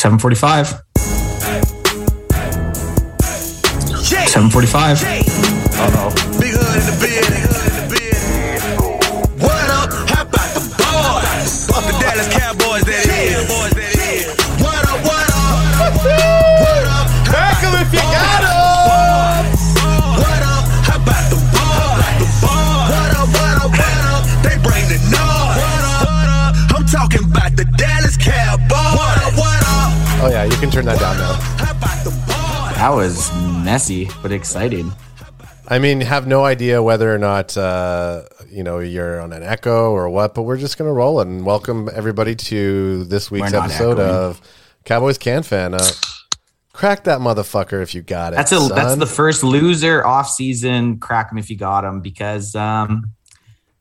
745. 745. Oh no. Big hood in the bed. Can turn that down now. How about the boys? That was messy, but exciting. I mean, have no idea whether or not uh, you know you're on an echo or what, but we're just gonna roll it and welcome everybody to this week's episode echoing. of Cowboys Can Fan. Uh, crack that motherfucker if you got it. That's a that's the first loser off season. Crack him if you got him because um,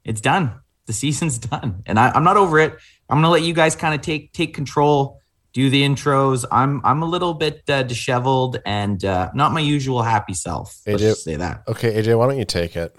it's done. The season's done, and I, I'm not over it. I'm gonna let you guys kind of take take control, do the intros. I'm I'm a little bit uh, disheveled and uh, not my usual happy self. Let's AJ just say that. Okay, AJ, why don't you take it?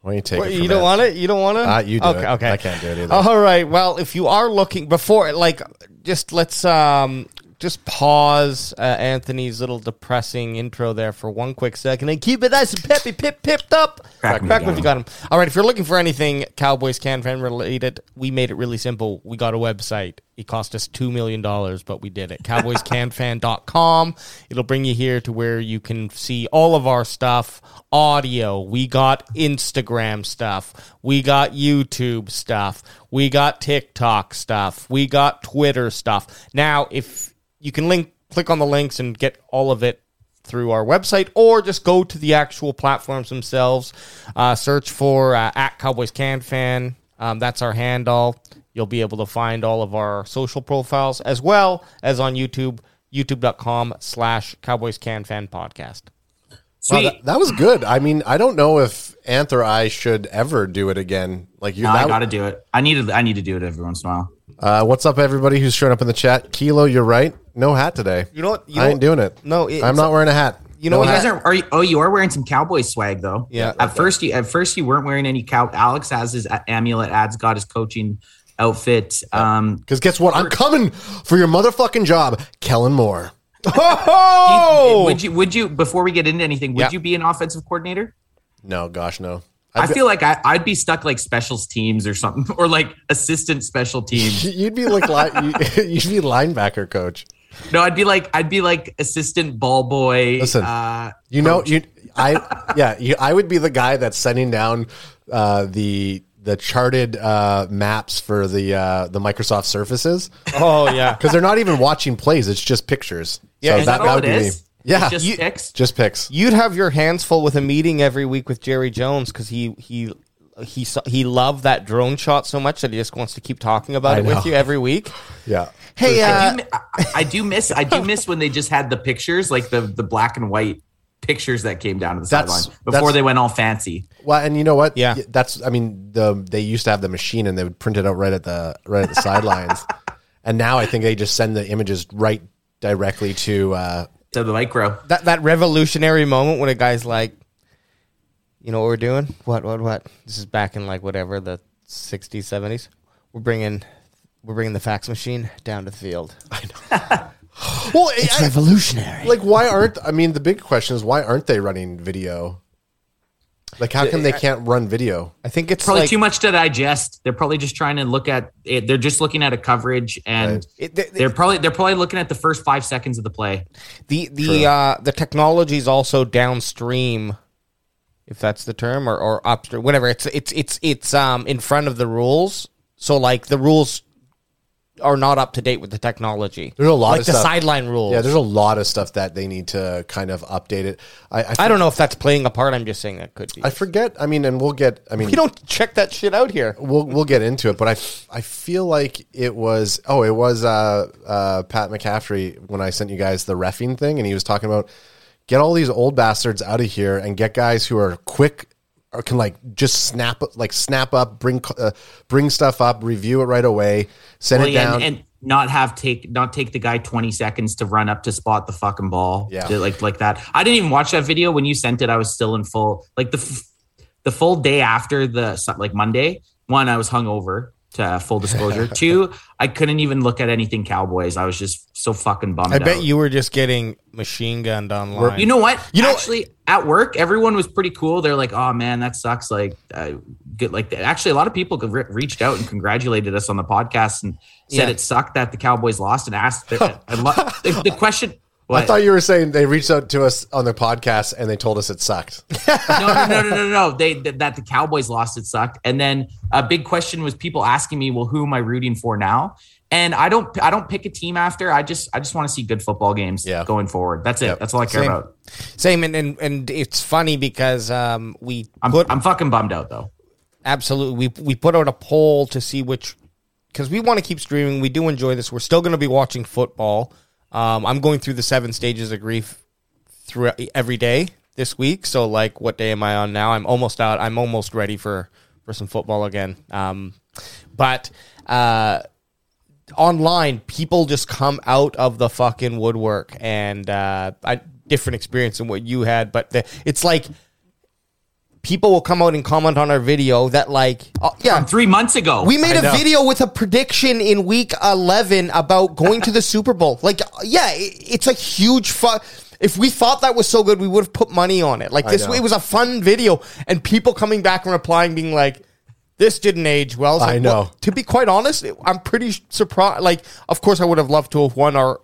Why don't you take What, it? you don't Ed? want it? You don't want to? Uh, you do okay, it. Okay. I can't do it either. All right. Well, if you are looking before, like, just let's um just pause uh, Anthony's little depressing intro there for one quick second and keep it nice and peppy, pip, pipped up. Crack Crack if you got got him. All right. If you're looking for anything Cowboys can fan related, we made it really simple. We got a website. It cost us $2 million, but we did it. CowboysCanFan.com. It'll bring you here to where you can see all of our stuff audio. We got Instagram stuff. We got YouTube stuff. We got TikTok stuff. We got Twitter stuff. Now, if you can link, click on the links and get all of it through our website or just go to the actual platforms themselves. Uh, search for uh, at Cowboys Can Fan. Um, that's our handle. You'll be able to find all of our social profiles as well as on YouTube, youtube.com slash Cowboys Can Fan podcast. Wow, that, that was good. I mean, I don't know if Anth or I should ever do it again. Like you, No, I got to do it. I need to. I need to do it every once in a while. Uh, what's up, everybody who's showing up in the chat? Kilo, you're right. No hat today. You know what? You I ain't doing it. No, it- I'm not wearing a hat. You know No what? You hat. guys are, are you, oh you are wearing some cowboy swag though. Yeah. At first you at first you weren't wearing any cow. Alex has his amulet. Ad's got his coaching outfit. Um, Because guess what? I'm coming for your motherfucking job, Kellen Moore. Oh! would you would you before we get into anything would Yeah. you be an offensive coordinator? No, gosh, no. I I'd be- feel like I, I'd be stuck like specials teams or something, or like assistant special teams. you'd be like li- you- you'd be linebacker coach. No, I'd be like I'd be like assistant ball boy. Listen, uh, You know, you I yeah, you, I would be the guy that's sending down uh, the the charted uh, maps for the uh, the Microsoft Surfaces oh, yeah. because they're not even watching plays; it's just pictures. Yeah, so is that, all it is? Yeah, It's just You- picks. just picks. You'd have your hands full with a meeting every week with Jerry Jones because he he he saw, he loved that drone shot so much that he just wants to keep talking about I it with you every week. Yeah, Hey, I uh, do, I- I do miss I do miss when they just had the pictures, like the the black and white pictures that came down to the That's- sideline before they went all fancy. Well, and you know what? Yeah. that's. I mean, the they used to have the machine and they would print it out right at the right at the sidelines, and now I think they just send the images right directly to. Uh, To the micro. that that revolutionary moment when a guy's like, you know what we're doing? What what what? This is back in like whatever the '60s, '70s. We're bringing we're bringing the fax machine down to the field. I know. well, It's I- revolutionary. like why aren't? I mean, the big question is why aren't they running video? Like, how come they can't run video? I think it's Probably like too much to digest. They're probably just trying to look at it. They're just looking at a coverage and Right. it, the, they're probably they're probably looking at the first five seconds of the play. the the uh, the technology is also downstream, if that's the term, or or upstream, whatever. It's it's it's it's um in front of the rules. So like the rules are not up to date with the technology. There's a lot like of the stuff- sideline rules. Yeah, there's a lot of stuff that they need to kind of update it. I I, I don't know if that's playing a part. I'm just saying that could be. I forget. I mean, and we'll get. I mean, we don't check that shit out here. we'll we'll get into it, but I I feel like it was oh it was uh, uh, Pat McCaffrey when I sent you guys the refing thing, and he was talking about get all these old bastards out of here and get guys who are quick or can like just snap like snap up, bring uh, bring stuff up, review it right away, send Well, it down. and, and not have take not take the guy 20 seconds to run up to spot the fucking ball. Yeah. Like like that. I didn't even watch that video when you sent it. I was still in full like the f- the full day after the like Monday one. I was hungover. To full disclosure, two, I couldn't even look at anything Cowboys. I was just so fucking bummed. I bet out. you were just getting machine gunned online. You know what? You know- actually, at work, everyone was pretty cool. They're like, "Oh man, that sucks." Like, uh, good. Like, actually, a lot of people re- reached out and congratulated us on the podcast and said Yeah. it sucked that the Cowboys lost and asked. Lo- the, the question. I thought you were saying they reached out to us on the podcast and they told us it sucked. no, no, no, no, no, no. They that, that the Cowboys lost. It sucked. And then a big question was people asking me, "Well, who am I rooting for now?" And I don't, I don't pick a team after. I just, I just want to see good football games Yeah. going forward. That's it. Yep. That's all I care Same. about. Same, and, and and it's funny because um, we I'm, put I'm fucking bummed out though. absolutely we we put out a poll to see which because we want to keep streaming. We do enjoy this. We're still going to be watching football. Um, I'm going through the seven stages of grief through every day this week. So like, what day am I on now? I'm almost out. I'm almost ready for for some football again. Um, but uh, online, people just come out of the fucking woodwork, and uh, I different experience than what you had. But the, it's like people will come out and comment on our video that like, oh, yeah, From three months ago, we made I a know. video with a prediction in week 11 about going to the Super Bowl. Like, yeah, it- it's a huge fu- If we thought that was so good, we would have put money on it. Like this, it was a fun video, and people coming back and replying, being like, "This didn't age well." It's I like, know. well, to be quite honest, it- I'm pretty surprised. Like, of course, I would have loved to have won our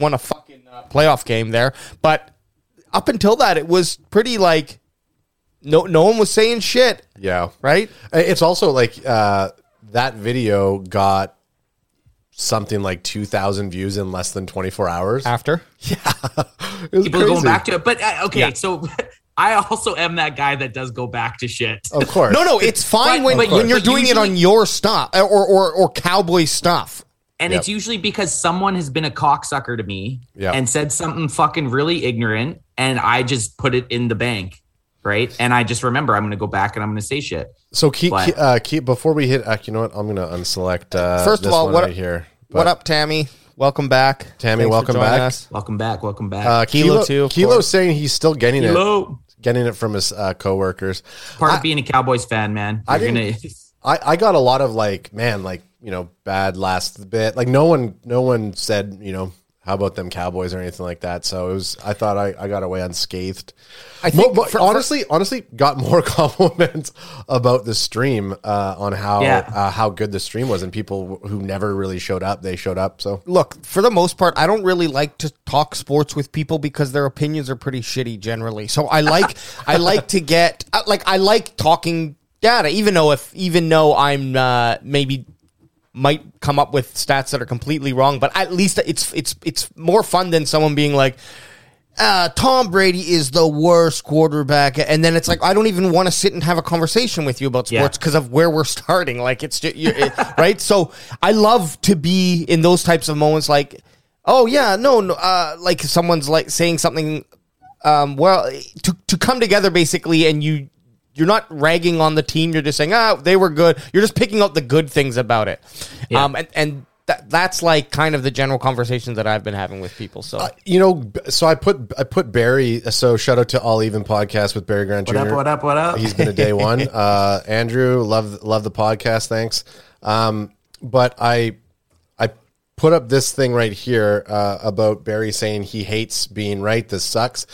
won a fucking uh, playoff game there, but up until that, it was pretty like no no one was saying shit, Yeah. right? It's also like uh, that video got something like 2,000 views in less than 24 hours. After. It was people are going back to it. But uh, okay, Yeah. so I also am that guy that does go back to shit. Of course. No, no, it's fine But- when, but- when you're but doing it on your stuff or or or cowboy stuff. And Yep. it's usually because someone has been a cocksucker to me Yep. and said something fucking really ignorant, and I just put it in the bank, right? And I just remember I'm going to go back and I'm going to say shit. So keep, What? keep, uh, keep before we hit. Uh, you know what? I'm gonna unselect. Uh, First of all, one what- right here. what up, Tammy? Welcome back, Tammy, Thanks welcome back. us. Welcome back, welcome back. Uh, Kilo Kilo, too, Kilo's course. saying he's still getting it, getting it from his uh, coworkers. part of being a Cowboys fan, man. I You're didn't- gonna. I, I got a lot of like, man, like you know, bad last bit. Like no one, no one said, you know, how about them Cowboys or anything like that. So it was. I thought I, I got away unscathed. I think mo- for- for- honestly, honestly, got more compliments about the stream uh, on how Yeah. uh, how good the stream was, and people who never really showed up, they showed up. So Look, for the most part, I don't really like to talk sports with people because their opinions are pretty shitty generally. So I like I like to get like I like talking data, even though if even though I'm uh, maybe might come up with stats that are completely wrong, but at least it's it's it's more fun than someone being like. Uh, Tom Brady is the worst quarterback, and then it's like I don't even want to sit and have a conversation with you about sports because of where we're starting. Like it's just, it, right. So I love to be in those types of moments. Like, oh yeah, no, no uh, like someone's like saying something. Um, well, to to come together basically, and you you're not ragging on the team. You're just saying, ah, they were good. You're just picking out the good things about it. Yeah. Um, and and that, that's like kind of the general conversation that I've been having with people. So you know, so I put I put Barry. So shout out to All Even podcast with Barry Grant Jr. What up? What up? What up? He's been a day one. Uh, Andrew, love love the podcast. Thanks. Um, but I I put up this thing right here uh, about Barry saying he hates being right. This sucks.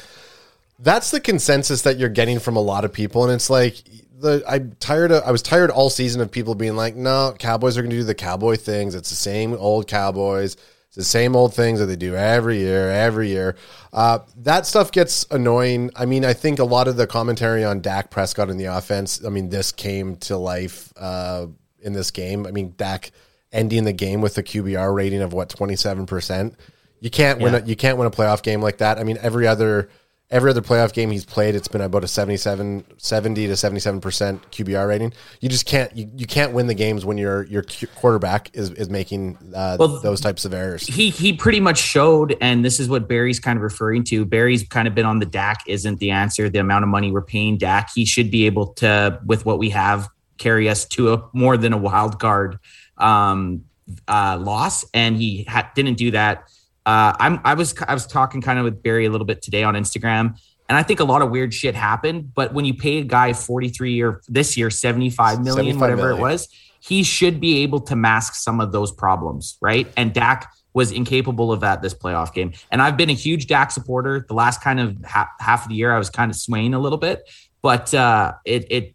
That's the consensus that you're getting from a lot of people, and it's like the I'm tired of. I was tired all season of people being like, "No, Cowboys are going to do the Cowboy things. It's the same old Cowboys." It's the same old things that they do every year, every year. Uh, that stuff gets annoying. I mean, I think a lot of the commentary on Dak Prescott in the offense. I mean, this came to life uh, in this game. I mean, Dak ending the game with a QBR rating of what twenty seven percent. You can't win. Yeah. A, you can't win a playoff game like that. I mean, every other every other playoff game he's played, it's been about a 77, 70 to seventy seven percent QBR rating. You just can't. You, you can't win the games when your your quarterback is is making uh, Well, those types of errors. he he pretty much showed, and this is what Barry's kind of referring to. Barry's kind of been on the Dak isn't the answer. The amount of money we're paying Dak, he should be able to, with what we have, carry us to a more than a wild card um, uh, loss, and he ha- didn't do that. Uh, I'm I was I was talking kind of with Barry a little bit today on Instagram, and I think a lot of weird shit happened. But when you pay a guy 43 or this year 75 million, 75 whatever million. it was, he should be able to mask some of those problems, right? And Dak was incapable of that this playoff game. And I've been a huge Dak supporter. The last kind of ha- half of the year, I was kind of swaying a little bit, but uh, it it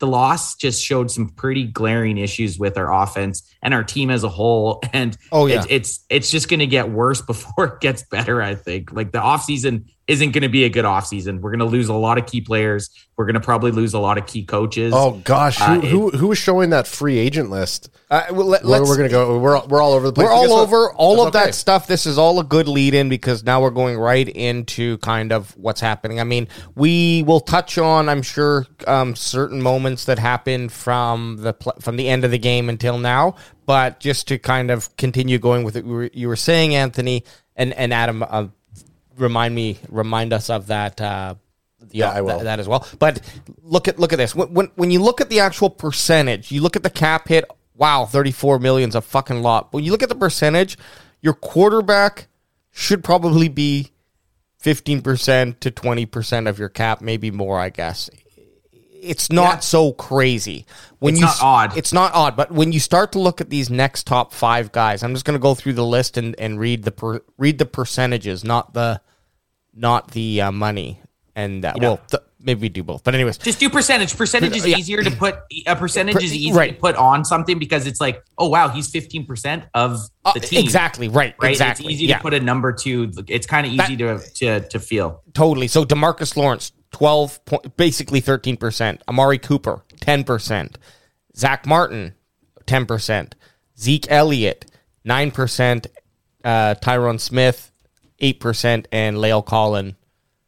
the loss just showed some pretty glaring issues with our offense and our team as a whole. And Oh, yeah. it's it's, it's just going to get worse before it gets better. I think like the offseason isn't going to be a good offseason. We're going to lose a lot of key players. We're going to probably lose a lot of key coaches. Oh gosh, who Uh, who who was showing that free agent list? Uh, well, let, let's, we're gonna go? We're all- we're all over the place. We're all guess what? over all That's of that stuff. This is all a good lead in because now we're going right into kind of what's happening. I mean, we will touch on, I'm sure, um, certain moments that happened from the from the end of the game until now. But just to kind of continue going with it, you were, saying, Anthony and and Adam, uh, remind me, remind us of that. Uh, the- Yeah, I will. That, that as well. But look at look at this. When, when when you look at the actual percentage, you look at the cap hit. Wow, thirty four million's a fucking lot. When you look at the percentage, your quarterback should probably be fifteen percent to twenty percent of your cap, maybe more. I guess it's not Yeah. so crazy. When It's you not odd. It's not odd, but when you start to look at these next top five guys, I'm just going to go through the list and, and read the per, read the percentages, not the not the uh, money. And uh, well, th- maybe we do both. But anyways, Just do percentage. Percentage is Yeah. easier to put. A percentage Per- is easy right. to put on something because it's like, oh wow, he's fifteen percent of Uh, the team. exactly right, Right. exactly. It's easy yeah, to put a number to. It's kind of easy to to to feel. totally. So Demarcus Lawrence, twelve point, basically thirteen percent. Amari Cooper, ten percent. Zach Martin, ten percent. Zeke Elliott, nine percent. Uh, Tyron Smith, eight percent, and La'el Collin,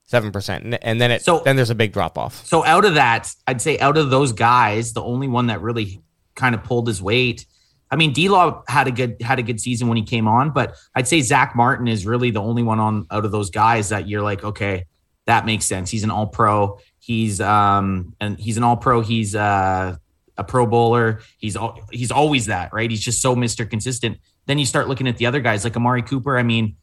seven percent. And, and then it So- then there's a big drop off. So out of that, I'd say out of those guys, the only one that really kind of pulled his weight. I mean, D Law had a good had a good season when he came on, but I'd say Zach Martin is really the only one on out of those guys that you're like, okay, that makes sense. He's an all pro. He's um and he's an all pro. He's uh a pro bowler. He's all, he's always that, right? He's just so Mr. Consistent. Then you start looking at the other guys like Amari Cooper. I mean,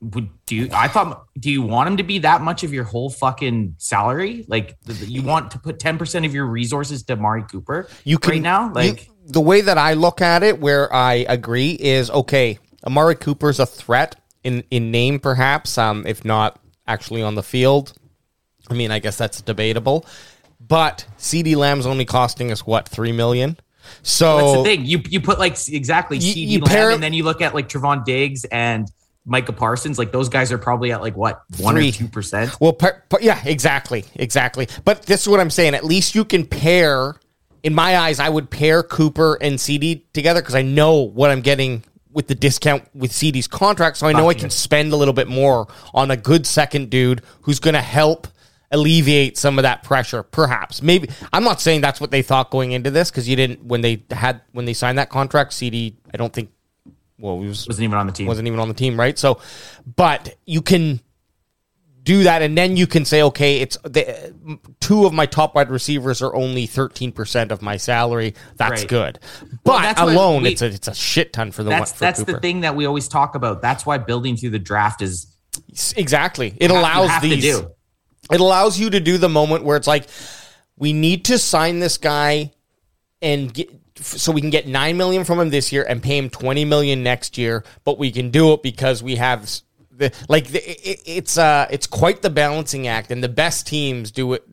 would do you, I thought do you want him to be that much of your whole fucking salary? Like you want to put 10% of your resources to Amari Cooper You can right now? you- Like the way that I look at it, where I agree, is okay. Amari Cooper's a threat in in name, perhaps, um, if not actually on the field. I mean, I guess that's debatable. But CeeDee Lamb's only costing us what three million. So that's the thing. You you put like exactly You- CeeDee you Lamb, pair- and then you look at like Trevon Diggs and Micah Parsons. Like those guys are probably at like what one Three. or two percent. Well, par- par- yeah, exactly, exactly. But this is what I'm saying. At least you can pair. In my eyes, I would pair Cooper and CeeDee together because I know what I'm getting with the discount with CeeDee's contract, so I know I can spend a little bit more on a good second dude who's going to help alleviate some of that pressure. Perhaps, maybe. I'm not saying that's what they thought going into this because you didn't when they had when they signed that contract. CeeDee, I don't think. Well, he was Wasn't even on the team. wasn't even on the team, right? So, but you can do that, and then you can say, okay, it's the, two of my top wide receivers are only thirteen percent of my salary. That's Right. good, Well, but that's alone, we- it's a it's a shit ton for the That's for that's Cooper. the thing that we always talk about. That's why building through the draft is Exactly, it allows have to these. do. It allows you to do the moment where it's like, we need to sign this guy and get so we can get 9 million from him this year and pay him 20 million next year, but we can do it because we have the like the, it, it's uh it's quite the balancing act and the best teams do it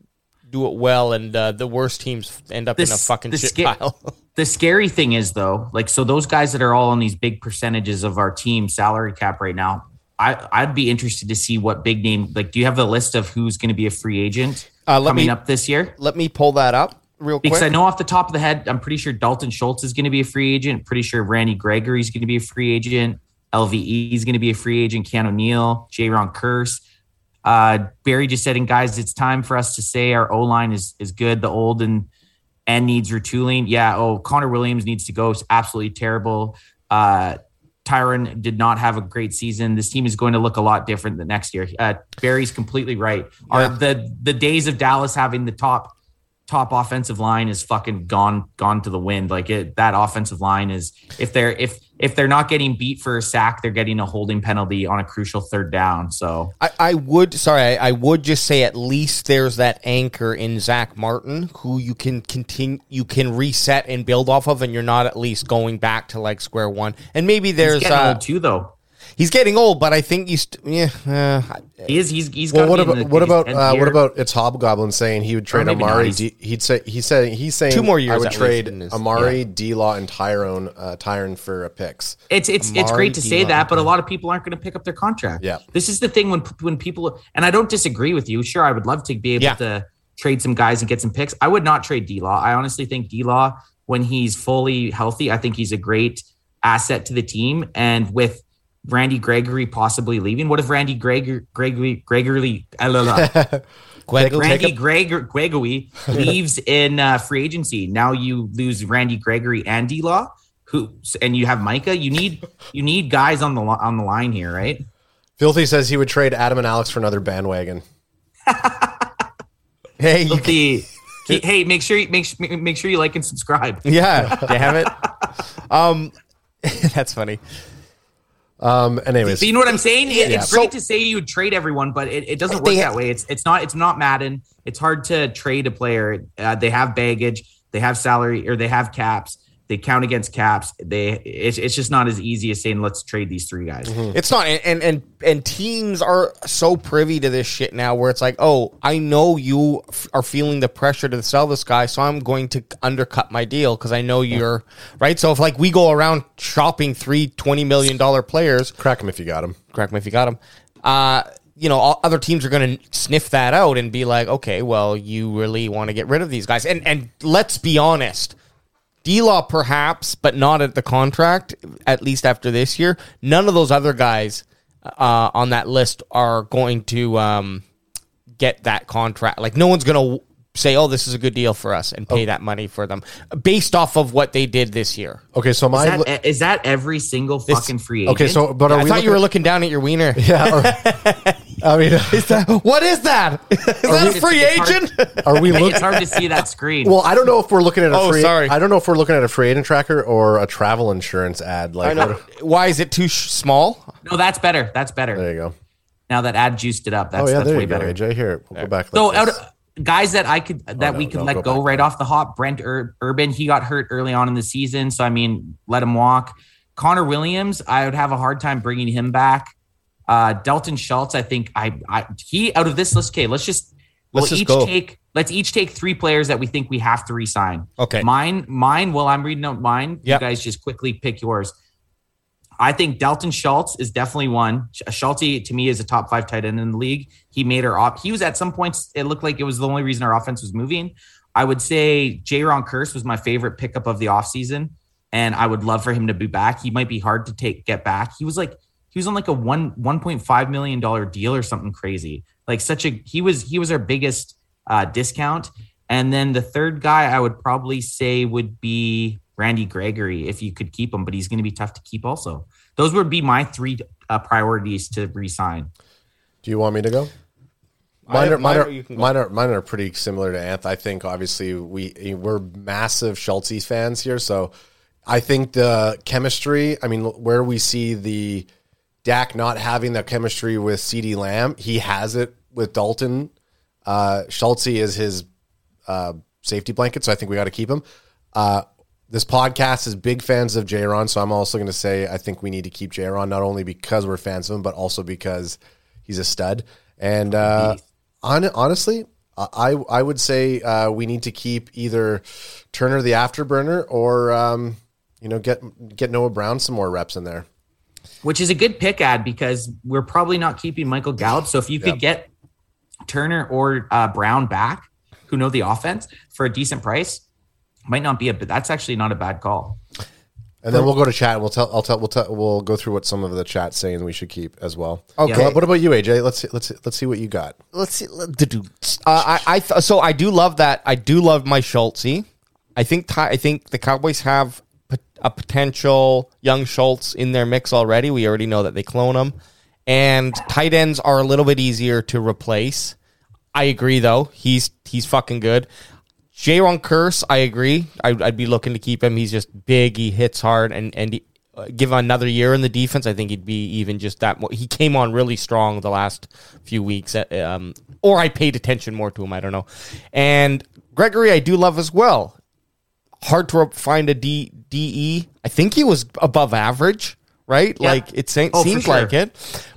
do it well and uh, the worst teams end up in a fucking the shit sca- pile. the scary thing is though, like so those guys that are all on these big percentages of our team salary cap right now, I I'd be interested to see what big name like do you have the list of who's going to be a free agent Uh, coming me- up this year? Let me pull that up real quick. Because I know off the top of the head, I'm pretty sure Dalton Schultz is going to be a free agent. Pretty sure Randy Gregory is going to be a free agent. LVE is going to be a free agent. Keanu O'Neal, Jayron Kearse. Uh, Barry just said, and guys, it's time for us to say our O line is is good. The old and and needs retooling. Yeah. Oh, Connor Williams needs to go. It's absolutely terrible. Uh, Tyron did not have a great season. This team is going to look a lot different the next year. Uh, Barry's completely right. Are the the days of Dallas having the top top offensive line is fucking gone gone to the wind. Like it, that offensive line is if they're if if they're not getting beat for a sack, they're getting a holding penalty on a crucial third down. So I, I would sorry, I, I would just say at least there's that anchor in Zach Martin who you can continue you can reset and build off of, and you're not at least going back to like square one. And maybe there's uh, too, though. He's getting old, but I think he's st- yeah. Uh, He is. He's he's Well, got what to be about in the- what about uh, what about it's Hobgoblin saying he would trade. Amari? He's- D, he'd say he's saying he's saying Two more years I would trade his- Amari, D Law, and Tyrone uh, Tyron for a picks. It's it's it's great to say that, but a lot of people aren't going to pick up their contract. Yeah. this is the thing when when people and I don't disagree with you. Sure, I would love to be able Yeah. to trade some guys and get some picks. I would not trade D Law. I honestly think D Law when he's fully healthy, I think he's a great asset to the team. And with Randy Gregory possibly leaving, what if Randy Gregory Gregory Gregory la, la, Greg, Randy Gregory leaves in uh, free agency. Now you lose Randy Gregory and D Law, who and you have Micah. You need you need guys on the on the line here, right? Filthy says he would trade Adam and Alex for another bandwagon. hey, you, The hey, make sure you make make sure you like and subscribe. yeah, damn it. Um, that's funny. Um, and anyways, So you know what I'm saying? It- Yeah. It's great So- to say you would trade everyone, but it, it doesn't work that way. It's it's not it's not Madden. It's hard to trade a player. Uh, they have baggage. They have salary or they have caps. They count against caps. They it's, it's just not as easy as saying let's trade these three guys. It's not, and, and and and teams are so privy to this shit now, where it's like, oh, I know you f- are feeling the pressure to sell this guy, so I'm going to undercut my deal because I know you're right. So if like we go around shopping three twenty million dollar players, crack them if you got them. Crack them if you got them. Uh, you know, all, other teams are going to sniff that out and be like, okay, well, you really want to get rid of these guys. And and let's be honest, D Law perhaps, but not at the contract. At least after this year, none of those other guys uh, on that list are going to um, get that contract. Like no one's going to say, "Oh, this is a good deal for us," and pay that money for them based off of what they did this year. Okay, so Is my that, is that every single fucking free agent? okay, so but are I we thought you were looking- looking down at your wiener. yeah. Or, I mean, what is that? Is that a free it's hard- agent? are we looking? it's looking? hard to see that screen. Well, I don't know if we're looking at a Oh, free. sorry. I don't know if we're looking at a free agent tracker or a travel insurance ad. Like, I. Why is it too sh- small? no, that's better. That's better. there you go. Now that ad juiced it up, that's Oh yeah, that's there way you go, better. AJ. Here, we'll go back. So like out this. of, guys that I could oh, that no, we could no, let go go, back. right off the hop, Brent Ur- Urban, he got hurt early on in the season, so I mean, let him walk. Connor Williams, I would have a hard time bringing him back. Uh, Dalton Schultz, I think I, I he out of this list. Okay, let's just Let's we'll each go. take let's each take three players that we think we have to resign. Okay. Mine, mine. Well, I'm reading out mine. Yep. You guys just quickly pick yours. I think Dalton Schultz is definitely one. Sch- Schultz to me is a top five tight end in the league. He made our op. He was at some points. It looked like it was the only reason our offense was moving. I would say Jayron Kearse was my favorite pickup of the offseason. and I would love for him to be back. He might be hard to take get back. He was like he was on like a one one point five million dollar deal or something crazy. Like such a he was he was our biggest uh, discount. And then the third guy I would probably say would be Randy Gregory if you could keep him, but he's going to be tough to keep also. Those would be my three uh, priorities to resign. Do you want me to go? Mine are, mine, mine are, or you can go. mine, are, mine are pretty similar to Anth. I think obviously we we're massive Schultz fans here, so I think the chemistry. I mean, where we see the Dak not having the chemistry with CeeDee Lamb, he has it with Dalton. Uh, Schultz is his uh, safety blanket, so I think we got to keep him. Uh, this podcast is big fans of J-Ron, so I'm also going to say I think we need to keep J-Ron not only because we're fans of him, but also because he's a stud. And uh, hon- honestly, I I would say uh, we need to keep either Turpin the afterburner or um, you know get get Noah Brown some more reps in there. Which is a good pick ad because we're probably not keeping Michael Gallup. So if you could get Turpin or uh, Brown back, who know the offense for a decent price, might not be a. But that's actually not a bad call. And then we'll go to chat. And we'll tell. I'll tell. We'll tell. We'll go through what some of the chat saying we should keep as well. Okay. Well, what about you, AJ? Let's see, let's see, let's see what you got. let's see. let- do- do. Uh, I, I th- so I do love that. I do love my Schultzy. I think Ty- I think the Cowboys have pot- a potential young Schultz in their mix already. We already know that they clone him, and tight ends are a little bit easier to replace. I agree, though. He's he's fucking good. Jayron Kearse, I agree. I, I'd be looking to keep him. He's just big. He hits hard, and and he, uh, give another year in the defense. I think he'd be even just that. More. He came on really strong the last few weeks. uh, Um, or I paid attention more to him. I don't know. And Gregory, I do love as well. Hard to find a D DE. I think he was above average, right? Like it se- Oh, seems sure. like it.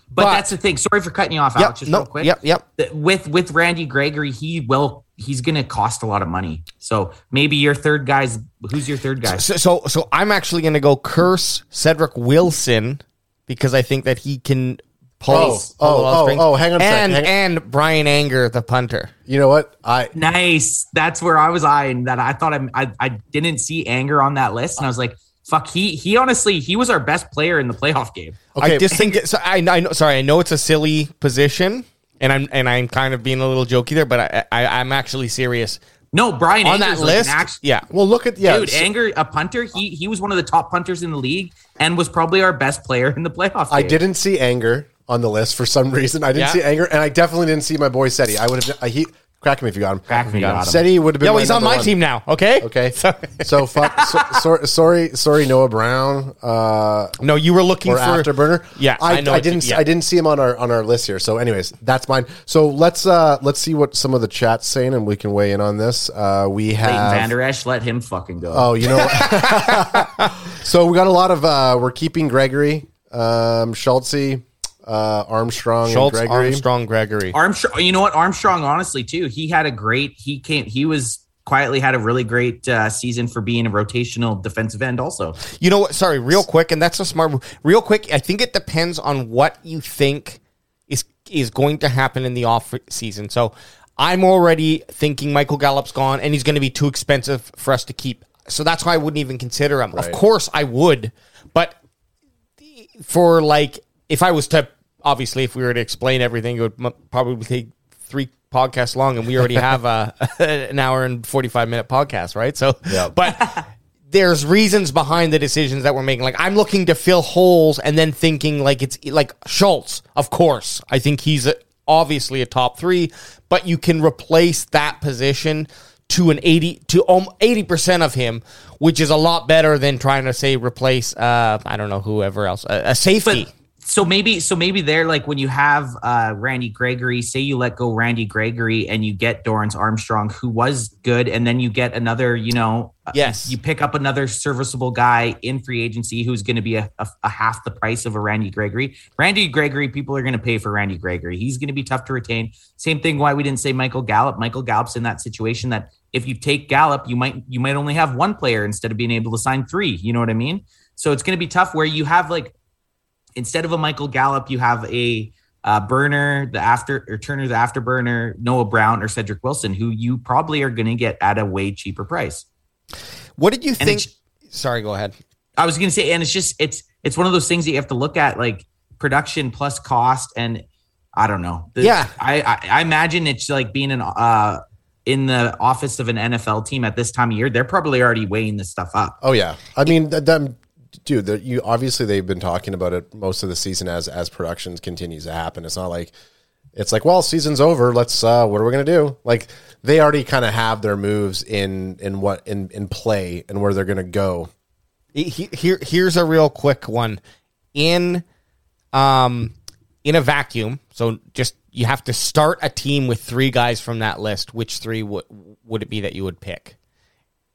But, that's the thing. Sorry for cutting you off, Yep, Alex. Just no, real quick. yep, yep. With with Randy Gregory, he will he's going to cost a lot of money. So maybe your third guy's who's your third guy? So, so, so I'm actually going to go curse Cedric Wilson because I think that he can pull. Oh, oh, a oh, oh, hang on a and, second, And Bryan Anger, the punter. You know what? I Nice. That's where I was eyeing that. I thought I'm, I I didn't see Anger on that list, and I was like, fuck. He he honestly he was our best player in the playoff game. okay. I just think it, so I, I know. Sorry, I know it's a silly position, and I'm and I'm kind of being a little jokey there, but I, I I'm actually serious No, Bryan on Anger's that like list. act- yeah, well, look at yeah. Dude, so- Anger, a punter, he he was one of the top punters in the league and was probably our best player in the playoff. I didn't see Anger on the list for some reason. I didn't Yeah. see Anger, and I definitely didn't see my boy Seti. I would have. I, he crack him if you got him. Crack me, got him. Seti would have been. yeah. Well, my he's on number my one. team now. Okay. Okay, so fuck. So, so, sorry, sorry, Noah Brown. Uh, No, you were looking or for afterburner. Yeah, I, I know I what you- didn't. yeah. I didn't see him on our on our list here. So, anyways, that's mine. So let's uh let's see what some of the chat's saying, and we can weigh in on this. Uh, we Leighton have. Vander Esch, let him fucking go. Oh, you know what? so we got a lot of uh we're keeping Gregory, um Schultz, uh Armstrong Schultz, and Gregory. Armstrong, Gregory. Armstrong, you know what? Armstrong, honestly, too, he had a great. He came. He was quietly had a really great uh, season for being a rotational defensive end. Also, You know what? Sorry, real quick, and that's a smart. Real quick, I think it depends on what you think is is going to happen in the off season. So I'm already thinking Michael Gallup's gone, and he's going to be too expensive for us to keep. So that's why I wouldn't even consider him. Of course, I would, but for like, if I was to obviously, if we were to explain everything, it would m- probably take three podcasts long, and we already have a an hour and forty five minute podcast, right? So, Yeah. but there's reasons behind the decisions that we're making. Like I'm looking to fill holes, and then thinking like it's like Schultz. Of course, I think he's a, obviously a top three, but you can replace that position to an 80 to um, 80% of him which is a lot better than trying to say replace uh i don't know whoever else a, a safety but so maybe so maybe they're like when you have uh Randy Gregory, say you let go Randy Gregory and you get Dorance Armstrong, who was good, and then you get another, you know, uh, Yes. you pick up another serviceable guy in free agency who's going to be a, a, a half the price of a Randy Gregory. Randy Gregory, people are going to pay for Randy Gregory. He's going to be tough to retain. Same thing. Why we didn't say Michael Gallup. Michael Gallup's in that situation that if you take Gallup, you might you might only have one player instead of being able to sign three. You know what I mean? So it's going to be tough where you have like instead of a Michael Gallup, you have a uh, Burner, the after or Turpin, the afterburner, Noah Brown, or Cedric Wilson, who you probably are going to get at a way cheaper price. what did you And think sorry go ahead I was going to say, and it's just it's it's one of those things that you have to look at, like production plus cost, and I don't know. The- Yeah. I, I I imagine it's like being an uh in the office of an NFL team at this time of year. They're probably already weighing this stuff up. Oh yeah, I mean, th- them, dude. You obviously they've been talking about it most of the season as as productions continues to happen. It's not like it's like, well, season's over. Let's uh, what are we gonna do? Like they already kind of have their moves in in what in in play and where they're gonna go. Here here's a real quick one in um in a vacuum so just you have to start a team with three guys from that list which three would would it be that you would pick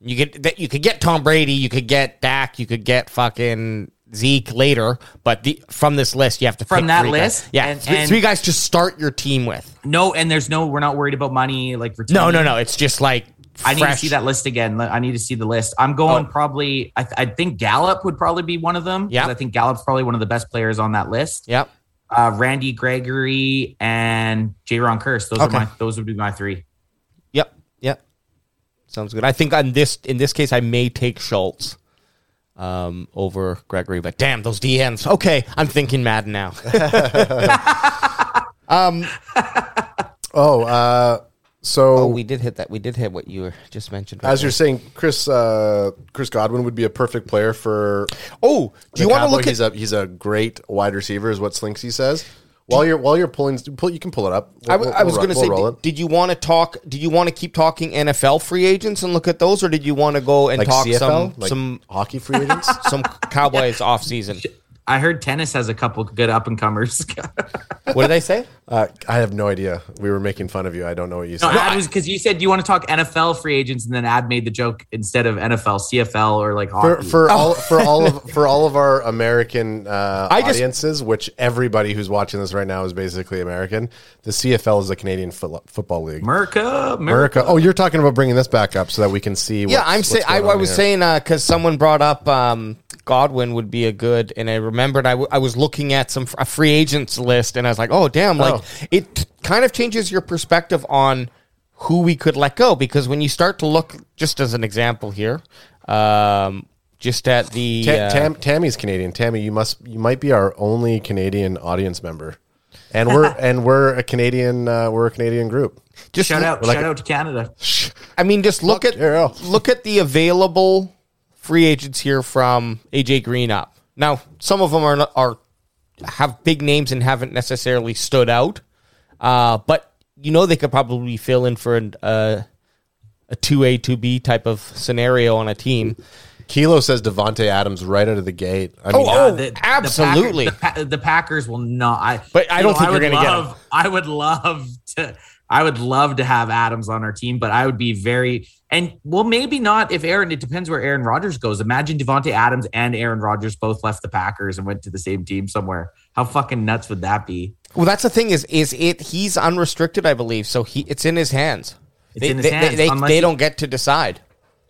you could that you could get Tom Brady you could get Dak you could get fucking Zeke later but the from this list you have to From that three guys. list? yeah And- three, and- three guys to start your team with No, and there's no, we're not worried about money. Like no no no it's just like I need to see that list again. I need to see the list. I'm going Oh. probably. I, I think Gallup would probably be one of them. Yeah. I think Gallup's probably one of the best players on that list. yep Uh, Randy Gregory and Jayron Kearse. Those Okay. are my. Those would be my three. Sounds good. I think on this in this case I may take Schultz um, over Gregory, but damn those DNs. Okay, I'm thinking Madden now. um, Oh, uh, so oh, we did hit that. We did hit what you were just mentioned. as you're saying, Chris uh, Chris Godwin would be a perfect player for. oh, do you want to look at? He's a he's a great wide receiver, is what Slinksy says. While you're while you're pulling, pull, you can pull it up. I, We'll- w- I was we'll going to say, we'll roll did, it. did you want to talk? Did you want to keep talking NFL free agents and look at those, or did you want to go and like talk CFL, some like some hockey free agents. some Cowboys off season? I heard tennis has a couple good up and comers. What did I say? uh, I have no idea. We were making fun of you. I don't know what you No, said. Ad was because you said you want to talk NFL free agents, and then Ad made the joke instead of NFL, CFL, or like for hockey. for all for all of for all of our American uh, I just- audiences, which everybody who's watching this right now is basically American. The CFL is the Canadian Foot- Football League. America, America. America. Oh, you're talking about bringing this back up so that we can see. Yeah, I'm saying. I, I was here. saying because someone brought up um, Godwin would be a good, and I remembered I, w- I was looking at some a free agents list, and I was like, oh damn, like Oh. it kind of changes your perspective on who we could let go because when you start to look, just as an example here, um, just at the Ta- uh, Tam- Tammy's Canadian. Tammy, you must you might be our only Canadian audience member, and we're and we're a Canadian uh, we're a Canadian group. just Shout out, like shout a- out to Canada. I mean, just look at yeah. look at the available free agents here from AJ Green up. Now, some of them are are have big names and haven't necessarily stood out, uh, but you know they could probably fill in for an, uh, a two A two B type of scenario on a team. Kilo says Davante Adams right out of the gate. I mean, Oh, the- the absolutely. Packers, the, Pa- the Packers will not. I, But I don't think I you're gonna get love- I would love to. I would love to have Adams on our team, but I would be very and well, maybe not if Aaron. It depends where Aaron Rodgers goes. Imagine Davante Adams and Aaron Rodgers both left the Packers and went to the same team somewhere. How fucking nuts would that be? Well, that's the thing is is it he's unrestricted, I believe, so he it's in his hands. It's they, in his they- hands, They, unless they don't get to decide.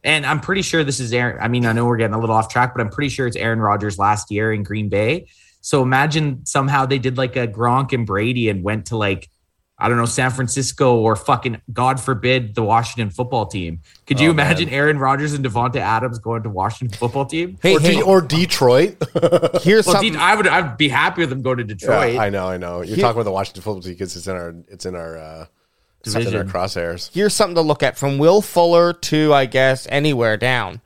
And I'm pretty sure this is Aaron. I mean, I know we're getting a little off track, but I'm pretty sure it's Aaron Rodgers last year in Green Bay. So imagine somehow they did like a Gronk and Brady and went to like, I don't know, San Francisco or fucking, God forbid, the Washington football team. Could you Oh, imagine man. Aaron Rodgers and Davante Adams going to Washington football team? Hey, or, hey, De- or Detroit. here's Well, something. dude, I would, I'd be happy with them going to Detroit. Yeah, I know, I know. You're Here- talking about the Washington football team because it's in our it's in our uh, it's in our Division. crosshairs. here's something to look at from Will Fuller to I guess anywhere down.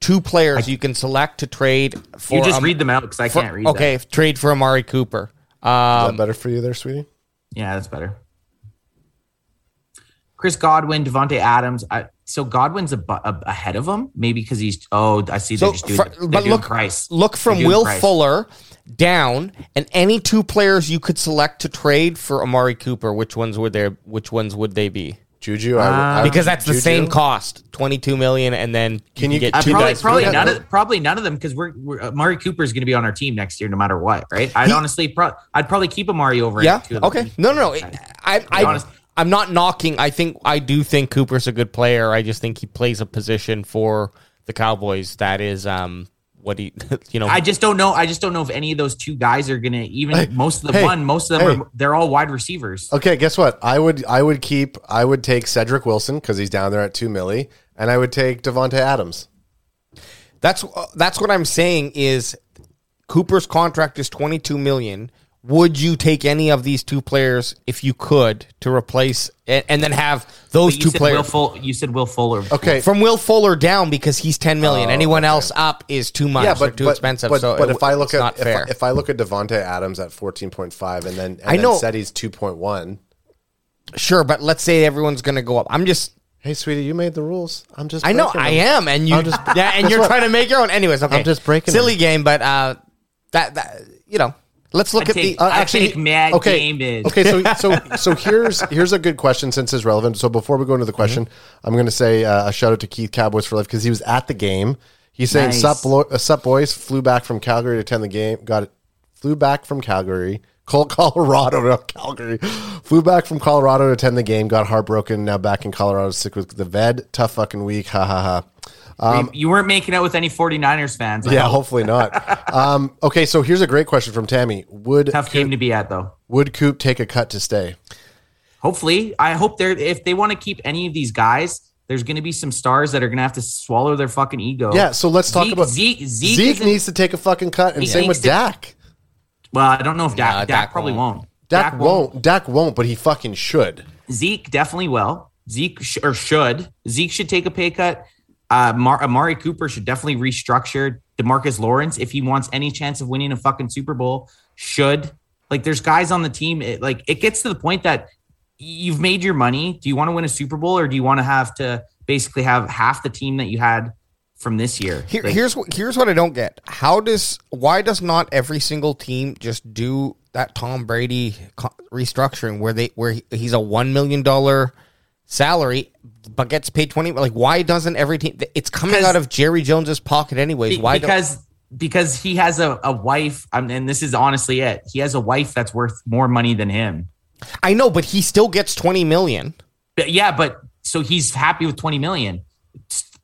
Two players you can select to trade for. you just um, read them out because I for- can't read. okay, them. trade for Amari Cooper. Is Um, that better for you there, sweetie? Yeah, that's better. Chris Godwin, Davante Adams. I, so Godwin's a, bu- a, ahead of him, maybe because he's. Oh, I see. They're just doing, they're but doing look, price. look from Will price. Fuller down, and any two players you could select to trade for Amari Cooper. Which ones would there? Which ones would they be? Juju, I, I, Because that's the Juju? same cost, twenty two million, and then Can you- get Uh, two probably, guys? probably none of probably none of them because we're, we're Amari Cooper is going to be on our team next year no matter what, right? I'd honestly, pro- I'd probably keep Amari over. Yeah. two. Okay. No, no, no. I, I, honest. I'm not knocking. I think I do think Cooper's a good player. I just think he plays a position for the Cowboys that is um what he you know. I just don't know. I just don't know if any of those two guys are going to even most of the hey, one. Most of them hey. are they're all wide receivers. Okay, guess what? I would I would keep I would take Cedric Wilson because he's down there at two milli, and I would take Davante Adams. that's that's what I'm saying is Cooper's contract is 22 million. Would you take any of these two players if you could to replace and, and then have those two said Will players Full, you said Will Fuller. Okay, from Will Fuller down because he's 10 million. Oh, Anyone okay. else up is too much yeah, but too but, expensive. But, so but it- if I look at if. I, if I look at Davante Adams at fourteen point five, and then and I know- said he's two point one. Sure, but let's say everyone's going to go up. I'm just. Hey, sweetie, you made the rules. I'm just. I know breaking I am, and you. I'm just- yeah, and you're what? trying to make your own. Anyways, okay. I'm just breaking silly game, but uh, that that you know. Let's look I at take, the. Uh, I actually, take Matt okay, Damon. Okay, so so so here's here's a good question since it's relevant. So before we go into the question, I'm going to say uh, a shout out to Keith Cowboys for life because he was at the game. He's saying Nice. sup, blo- uh, sup boys flew back from Calgary to attend the game. Got it. Flew back from Calgary. Col- Colorado, not Calgary. Flew back from Colorado to attend the game. Got heartbroken. Now back in Colorado, sick with the ved. Tough fucking week. Ha ha ha. You- you weren't making out with any 49ers fans. I Yeah, hope. hopefully not. um, okay, so here's a great question from Tammy. Would tough game to be at though. would Coop take a cut to stay? Hopefully, I hope they're if they want to keep any of these guys. There's going to be some stars that are going to have to swallow their fucking ego. Yeah, so let's talk Zeke- about Zeke. Zeke, Zeke needs to take a fucking cut, and He same with to- Dak. Well, I don't know if Dak. Nah, Dak, Dak probably won't. won't. Dak, won't. Dak won't, but he fucking should. Zeke definitely will. Zeke sh- or should. Zeke should take a pay cut. Uh, Mar- Amari Cooper should definitely restructure. Demarcus Lawrence, if he wants any chance of winning a fucking Super Bowl, should. Like there's guys on the team. It, like it gets to the point that you've made your money. Do you want to win a Super Bowl or do you want to have to basically have half the team that you had from this year? Here, Like, here's what here's what I don't get. How does why does not every single team just do that Tom Brady restructuring where they where he's a one million dollar salary but gets paid twenty? Like why doesn't every team? It's coming out of Jerry Jones's pocket anyways. Be- Why? don't- because because he has a, a wife um, and this is honestly it he has a wife that's worth more money than him I know, but he still gets twenty million. but yeah but so he's happy with 20 million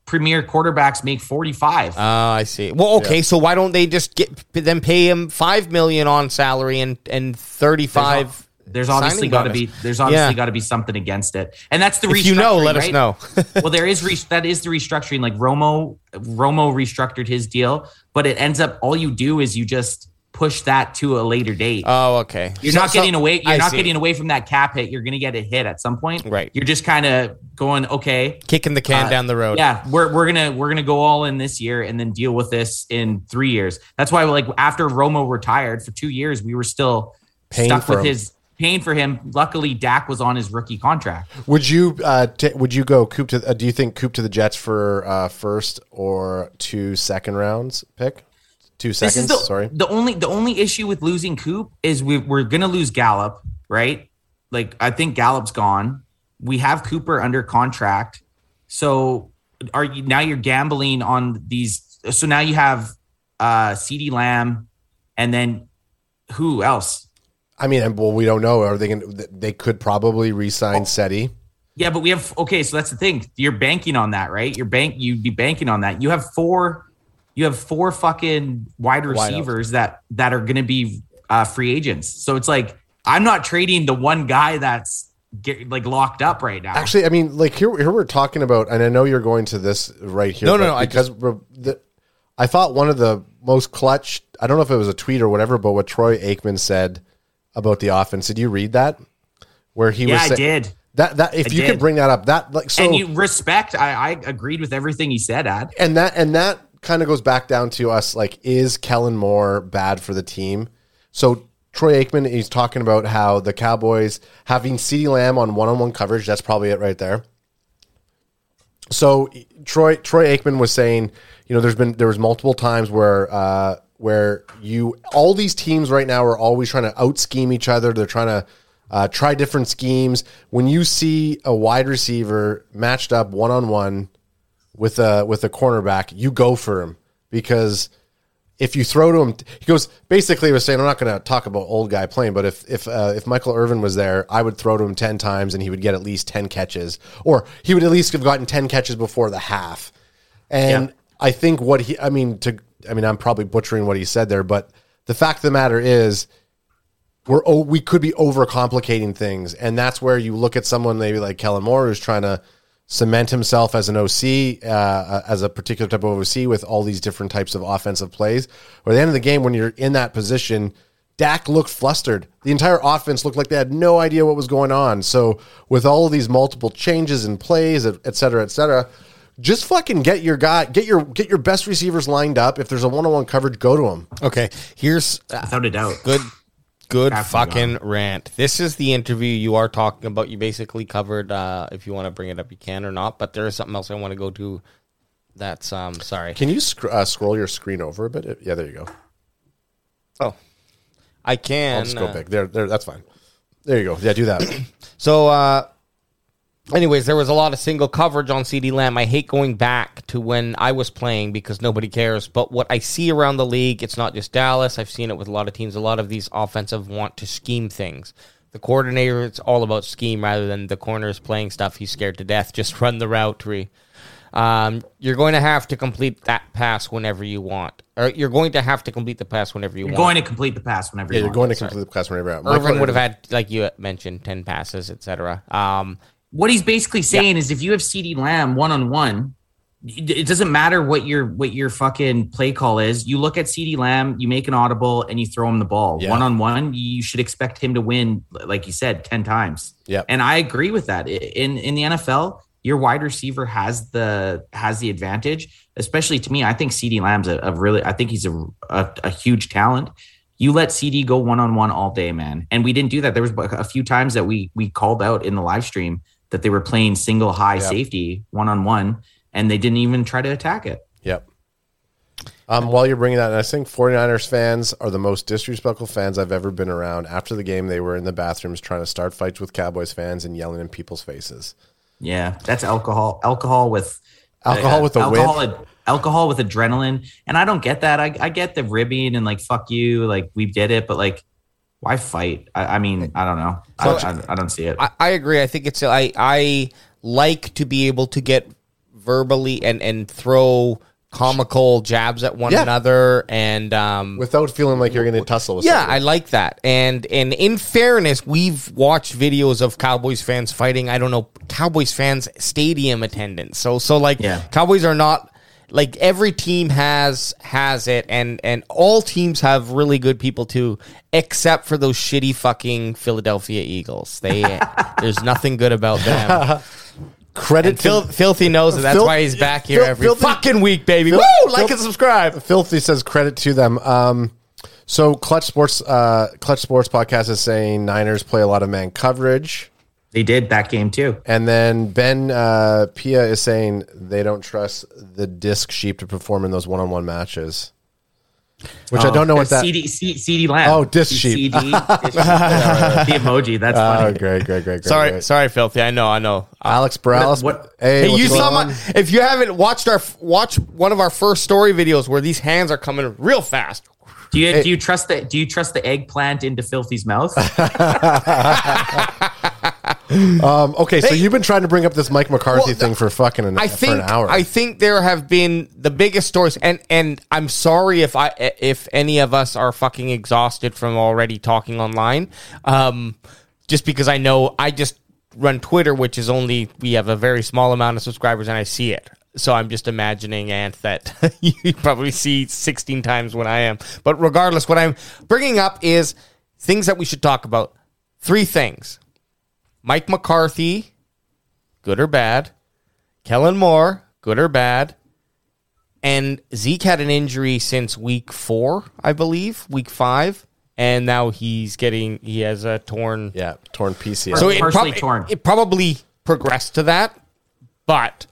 premier quarterbacks make 45 Oh, I see. Well, okay, so why don't they just get then pay him five million on salary and and thirty five? There's obviously got to be there's obviously got to be something against it and that's the If you know, let us know. well there is re- that is the restructuring like romo romo restructured his deal but it ends up all you do is you just push that to a later date Oh, okay. You're So- not so- getting away. You're I not see. getting away from that cap hit. You're going to get a hit at some point. Right. You're just kind of going, okay, kicking the can Uh, down the road. yeah, we're we're gonna we're gonna go all in this year and then deal with this in three years. That's why, like after Romo retired for two years, we were still Paying stuck with him. his paying for him. Luckily, Dak was on his rookie contract. Would you uh, t- would you go Coop to? Uh, do you think Coop to the Jets for uh, first or two second rounds pick? Two seconds. the, sorry. The only the only issue with losing Coop is we, we're gonna lose Gallup, right? Like I think Gallup's gone. We have Cooper under contract, so are you now you're gambling on these? So now you have uh CeeDee Lamb, and then who else? I mean, and, well, we don't know. Are they going? to They could probably re-sign Seti. Yeah, but we have okay. So that's the thing. You're banking on that, right? You're bank. You'd be banking on that. You have four. You have four fucking wide receivers that that are going to be uh, free agents. So it's like I'm not trading the one guy that's get, like locked up right now. Actually, I mean, like here, here we're talking about, and I know you're going to this right here. No, no, no, Because we're- the, I thought one of the most clutch. I don't know if it was a tweet or whatever, but what Troy Aikman said about the offense. Did you read that? Where he yeah, was I did. That that if I you did. could bring that up, that like so and you respect. I, I agreed with everything he said. Ad. and that and that kind of goes back down to us like is Kellen Moore bad for the team? So Troy Aikman he's talking about how the Cowboys having CeeDee Lamb on one-on-one coverage, that's probably it right there. So Troy Troy Aikman was saying, you know, there's been there was multiple times where uh where you all these teams right now are always trying to out scheme each other. They're trying to uh, try different schemes. When you see a wide receiver matched up one on one with a with a cornerback, you go for him because if you throw to him, he goes basically he was saying I'm not going to talk about old guy playing, but if if uh, if Michael Irvin was there, I would throw to him ten times and he would get at least ten catches, or he would at least have gotten ten catches before the half. And Yeah. I think what he, I mean, to I mean, I'm probably butchering what he said there, but the fact of the matter is, we're oh, we could be overcomplicating things, and that's where you look at someone maybe like Kellen Moore who's trying to cement himself as an OC, uh, as a particular type of OC with all these different types of offensive plays. Or at the end of the game, when you're in that position, Dak looked flustered. The entire offense looked like they had no idea what was going on. So with all of these multiple changes and plays, et et cetera, et cetera, just fucking get your guy, get your get your best receivers lined up. If there's a one on one coverage, go to them. Okay, here's uh, Without a doubt. good good Half fucking rant. This is the interview you are talking about. You basically covered uh if you want to bring it up you can or not, but there is something else I want to go to that's um sorry. Can you sc- uh, scroll your screen over a bit? Yeah, there you go. Oh. I can I'll just go uh, big. There, there. That's fine. There you go. Yeah, do that. So, uh, anyways, there was a lot of single coverage on CeeDee Lamb. I hate going back to when I was playing because nobody cares. But what I see around the league, it's not just Dallas. I've seen it with a lot of teams. A lot of these offensive want to scheme things. The coordinator, it's all about scheme rather than the corners playing stuff. He's scared to death. Just run the route tree. Um, you're going to have to complete that pass whenever you want. Or you're going to have to complete the pass whenever you want. You're going to complete the pass whenever Yeah, you you're want. going to complete the class whenever. you're out. Irvin would have had, like you mentioned, ten passes, etc. Um, what he's basically saying is if you have CeeDee Lamb one on one, it doesn't matter what your what your fucking play call is. You look at CeeDee Lamb, you make an audible, and you throw him the ball one on one. You should expect him to win, like you said, ten times. Yep. and I agree with that. In in the NFL, your wide receiver has the has the advantage. Especially to me, I think CeeDee Lamb's a, a really. I think he's a, a a huge talent. you let CeeDee go one on one all day, man. And we didn't do that. There was a few times that we we called out in the live stream that they were playing single high safety one on one, and they didn't even try to attack it. Yep. Um, while you're bringing that, and I think 49ers fans are the most disrespectful fans I've ever been around. After the game, they were in the bathrooms trying to start fights with Cowboys fans and yelling in people's faces. Yeah, that's alcohol. Alcohol with Alcohol with a alcohol, whip. alcohol with adrenaline, and I don't get that. I, I get the ribbing and like fuck you, like we did it, but like why fight? I, I mean, I don't know. I, I, I don't see it. I, I agree. I think it's I I like to be able to get verbally and and throw comical jabs at one Yeah. another and um Without feeling like you're going to tussle with yeah, somebody. I like that. And and in fairness, we've watched videos of Cowboys fans fighting. I don't know Cowboys fans stadium attendance. So so like Yeah. Cowboys are not like every team has has it and and all teams have really good people too except for those shitty fucking Philadelphia Eagles. They there's nothing good about them. Credit And Phil, to Filthy knows it. That's Phil- why he's back here Phil- every Filthy- fucking week, baby. Phil- Woo! Like and subscribe. Filthy says credit to them. Um, so Clutch Sports, uh, Clutch Sports podcast is saying Niners play a lot of man coverage, they did that game too. and then Ben uh, Pia is saying they don't trust the disc sheep to perform in those one-on-one matches. Which I don't know what that. CD C, CD Lamb. Oh, disc C- sheep. CD, disc sheep. the emoji. That's Oh, funny. great, great, great, great. Sorry, great. sorry, Filthy. I know, I know. Alex Morales. What- what- Hey, Hey, you going saw on? my. If you haven't watched our watch one of our first story videos where these hands are coming real fast. Do you do you trust the do you trust the eggplant into Filthy's mouth? Um, okay, so you've been trying to bring up this Mike McCarthy Well, thing for fucking an, I for an hour. I think there have been the biggest stories, and and I'm sorry if I if any of us are fucking exhausted from already talking online. Um, just because I know I just run Twitter, which is only we have a very small amount of subscribers, and I see it. So I'm just imagining, Ant, that you probably see 16 times when I am. But regardless, what I'm bringing up is things that we should talk about. Three things: Mike McCarthy, good or bad. Kellen Moore, good or bad. And Zeke had an injury since week four, I believe, week five. And now he's getting, he has a torn. yeah, torn PCL. So it, prob- torn. It, it probably progressed to that, but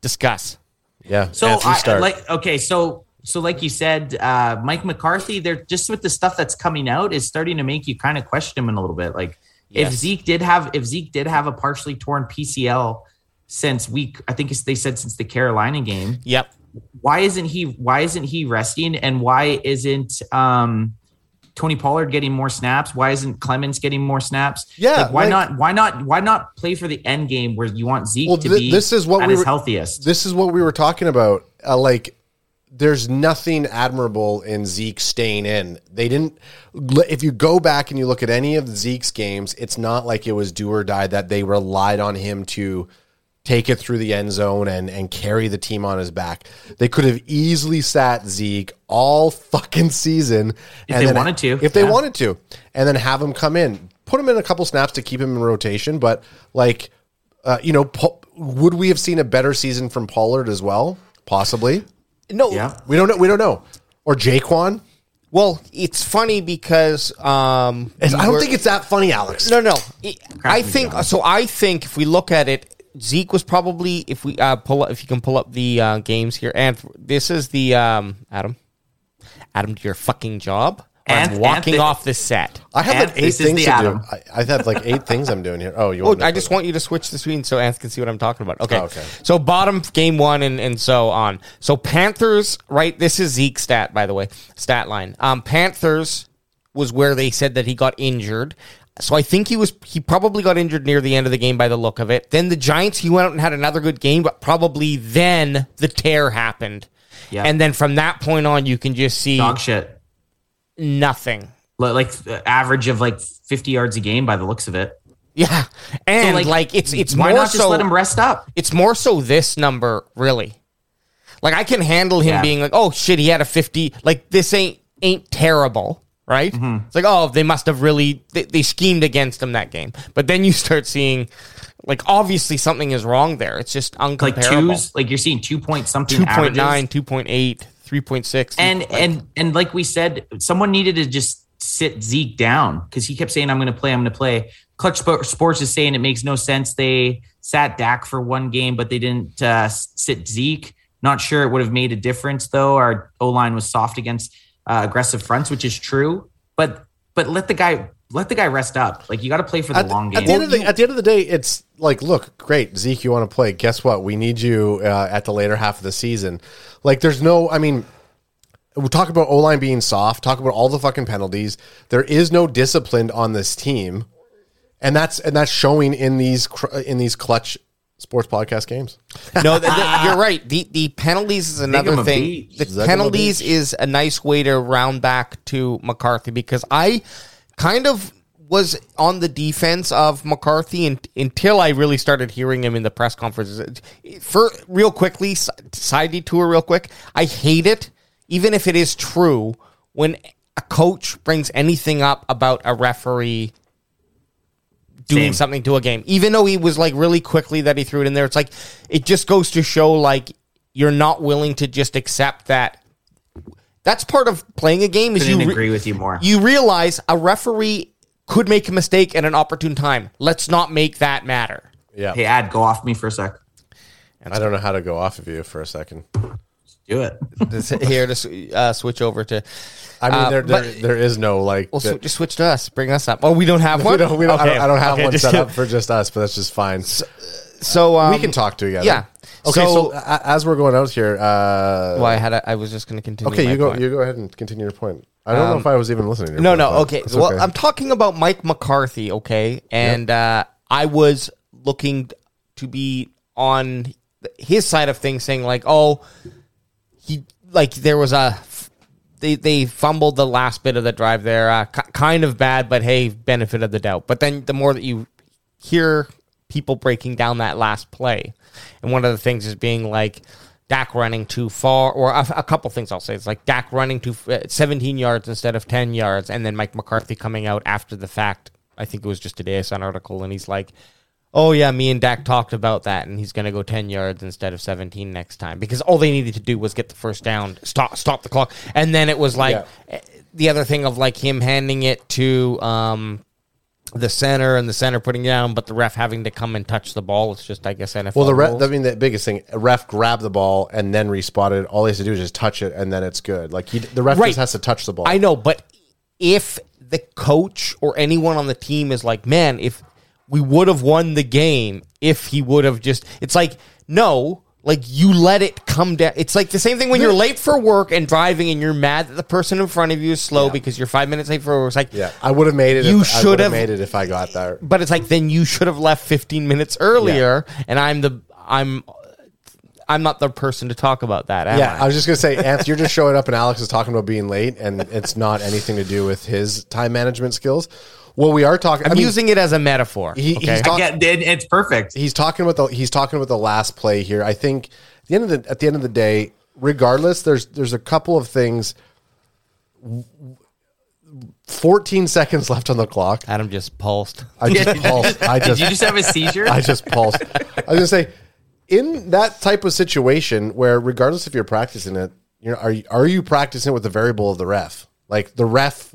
discuss. yeah, So I, Stark. like okay, so so like you said, uh, Mike McCarthy, they're just with the stuff that's coming out is starting to make you kind of question him in a little bit. Like if Zeke did have if Zeke did have a partially torn PCL since week, I think it's, they said since the Carolina game. Yep. Why isn't he why isn't he resting and why isn't um Tony Pollard getting more snaps? Why isn't Clemens getting more snaps? Yeah, like, why like- not? Why not? Why not play for the end game where you want Zeke Well, to thi- be this is what at we his were- healthiest? this is what we were talking about. Uh, like, there's nothing admirable in Zeke staying in. They didn't. If you go back and you look at any of Zeke's games, it's not like it was do or die that they relied on him to take it through the end zone and and carry the team on his back. They could have easily sat Zeke all fucking season If they then- wanted to, If they yeah. wanted to, and then have him come in, put him in a couple snaps to keep him in rotation. But like, uh, you know, would we have seen a better season from Pollard as well? Possibly. No. Yeah. We don't know. We don't know. Or Jaquan. Well, it's funny because um, I don't we're- think it's that funny, Alex. No, no. It- I think so. I think if we look at it, Zeke was probably if we uh, pull up, if you can pull up the uh, games here, and this is the um, Adam. Adam, do your fucking job. Or I'm Anth- walking Anth- off the set. I have And like eight this is things the to Adam. do. I, I have like eight things I'm doing here. Oh, you Oh, want? me to I just it- want you to switch the screen so Anth can see what I'm talking about. Okay. Oh, okay. So bottom game one and, and so on. So Panthers, right? This is Zeke stat, by the way, stat line. Um, Panthers was where they said that he got injured. So I think he was he probably got injured near the end of the game by the look of it. Then the Giants, he went out and had another good game, but probably then the tear happened. Yeah. And then from that point on, you can just see Dog shit. Nothing. Like uh, average of like 50 yards a game by the looks of it. Yeah, and like, like, it's it's Why more not just so, let him rest up? It's more so this number, really. Like I can handle him Yeah. being like, oh shit, he had a fifty. Like this ain't ain't terrible, right? Mm-hmm. It's like, oh, they must have really they, they schemed against him that game. But then you start seeing, like, obviously something is wrong there. It's just Like uncomparable. twos, like you're seeing two point something. 2.9, averages. 2.8, three point six. and and and like we said, someone needed to just sit Zeke down because he kept saying, "I'm going to play, I'm going to play." Clutch Sports is saying it makes no sense. They sat Dak for one game, but they didn't uh, sit Zeke. Not sure it would have made a difference though. Our O line was soft against uh, aggressive fronts, which is true. But but let the guy let the guy rest up. Like you got to play for the At, long at game. the end of the, at the end of the day, it's like, look, great, Zeke, you want to play? Guess what? We need you uh, at the later half of the season. Like, there's no, I mean, we talk about O line being soft. Talk about all the fucking penalties. There is no discipline on this team, and that's and that's showing in these cr- in these clutch sports podcast games. no, th- th- you're right. The the penalties is another thing. beach. The Zig penalties is a nice way to round back to McCarthy because I kind of was on the defense of McCarthy and, until I really started hearing him in the press conferences. For real quickly, side detour, real quick. I hate it, even if it is true, when a coach brings anything up about a referee doing Same. something to a game. Even though he was like really quickly that he threw it in there, it's like it just goes to show like you're not willing to just accept that. That's part of playing a game. Is Couldn't you re- agree with you more. You realize a referee could make a mistake at an opportune time. Let's not make that matter. Yeah, hey, ad, go off me for a sec. I don't know how to go off of you for a second. Do it. This- Here to uh, switch over to. I mean, Uh, there, there but- there is no like. Well, that- sw- just switch to us. Bring us up. Oh, we don't have one. we don't, we don't, I, don't, I don't have okay, one just- set up for just us, but that's just fine. So um, we can talk together. Yeah. Okay, so, So- a- as we're going out here, uh, Well, I had. A, I was just going to continue. okay, my you go. point. You go ahead and continue your point. I don't know Um, if I was even listening. To your No, point, no. but Okay. it's Well, I'm talking about Mike McCarthy. Okay, and uh, I was looking to be on his side of things, saying like, oh, he like there was a they they fumbled the last bit of the drive there, uh, k- kind of bad, but hey, benefit of the doubt. But then the more that you hear people breaking down that last play, and one of the things is being like. Dak running too far, or a, a couple things I'll say. It's like Dak running to uh, 17 yards instead of 10 yards, and then Mike McCarthy coming out after the fact. I think it was just saw an article, and he's like, "Oh yeah, me and Dak talked about that, and he's going to go 10 yards instead of 17 next time because all they needed to do was get the first down, stop stop the clock, and then it was like eh, the other thing of like him handing it to um, the center and the center putting down, but the ref having to come and touch the ball. It's just I guess NFL. Well, the ref. I mean, the biggest thing, a ref grabbed the ball and then respotted. It, all he has to do is just touch it, and then it's good. Like he, the ref Right. just has to touch the ball. I know, but if the coach or anyone on the team is like, man, if we would have won the game, if he would have just, it's like, no, like you let it come down. It's like the same thing when you're late for work and driving and you're mad that the person in front of you is slow because you're five minutes late for work. It's like, Yeah, I would have made it. You if, I should have- made it if I got there. but it's like then you should have left 15 minutes earlier, and I'm the I'm I'm not the person to talk about that. am Yeah, I? I was just gonna say, Anth, you're just showing up, and Alex is talking about being late, and it's not anything to do with his time management skills. Well, we are talking. I'm I mean, using it as a metaphor. He- okay? he's talk- Yeah, it, it's perfect. he's talking about the he's talking about the last play here. I think at the end of the at the end of the day, regardless, there's there's a couple of things. 14 seconds left on the clock. Adam just pulsed. I just pulsed. I just. Did you just have a seizure? I just pulsed. I was gonna say, in that type of situation where, regardless if you're practicing it, you know, are you, are you practicing it with the variable of the ref? Like the ref.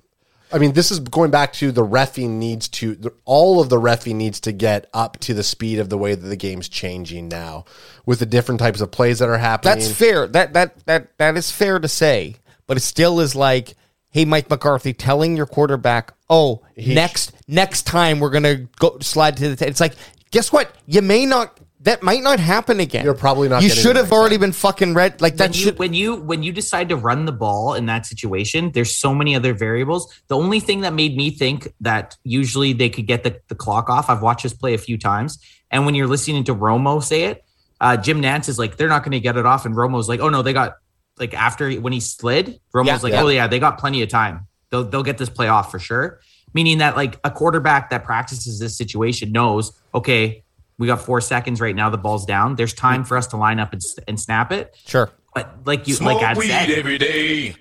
I mean, this is going back to the refing needs to all of the refing needs to get up to the speed of the way that the game's changing now, with the different types of plays that are happening. That's fair. That that that that is fair to say, but it still is like, hey, Mike McCarthy, telling your quarterback, oh, next next time we're gonna go slide to the. T-. It's like, guess what? You may not. That might not happen again. You're probably not You should have already time. been fucking red. Like when that you, should. when you when you decide to run the ball in that situation, there's so many other variables. The only thing that made me think that usually they could get the, the clock off. I've watched this play a few times, and when you're listening to Romo say it, uh, Jim Nantz is like, they're not going to get it off, and Romo's like, oh no, they got like after when he slid, Romo's Yeah, like, yeah. oh yeah, they got plenty of time. They'll they'll get this play off for sure. Meaning that like a quarterback that practices this situation knows, okay, we got four seconds right now. The ball's down. There's time for us to line up and, and snap it. sure. But like you, Smoke like Ad weed said, every day.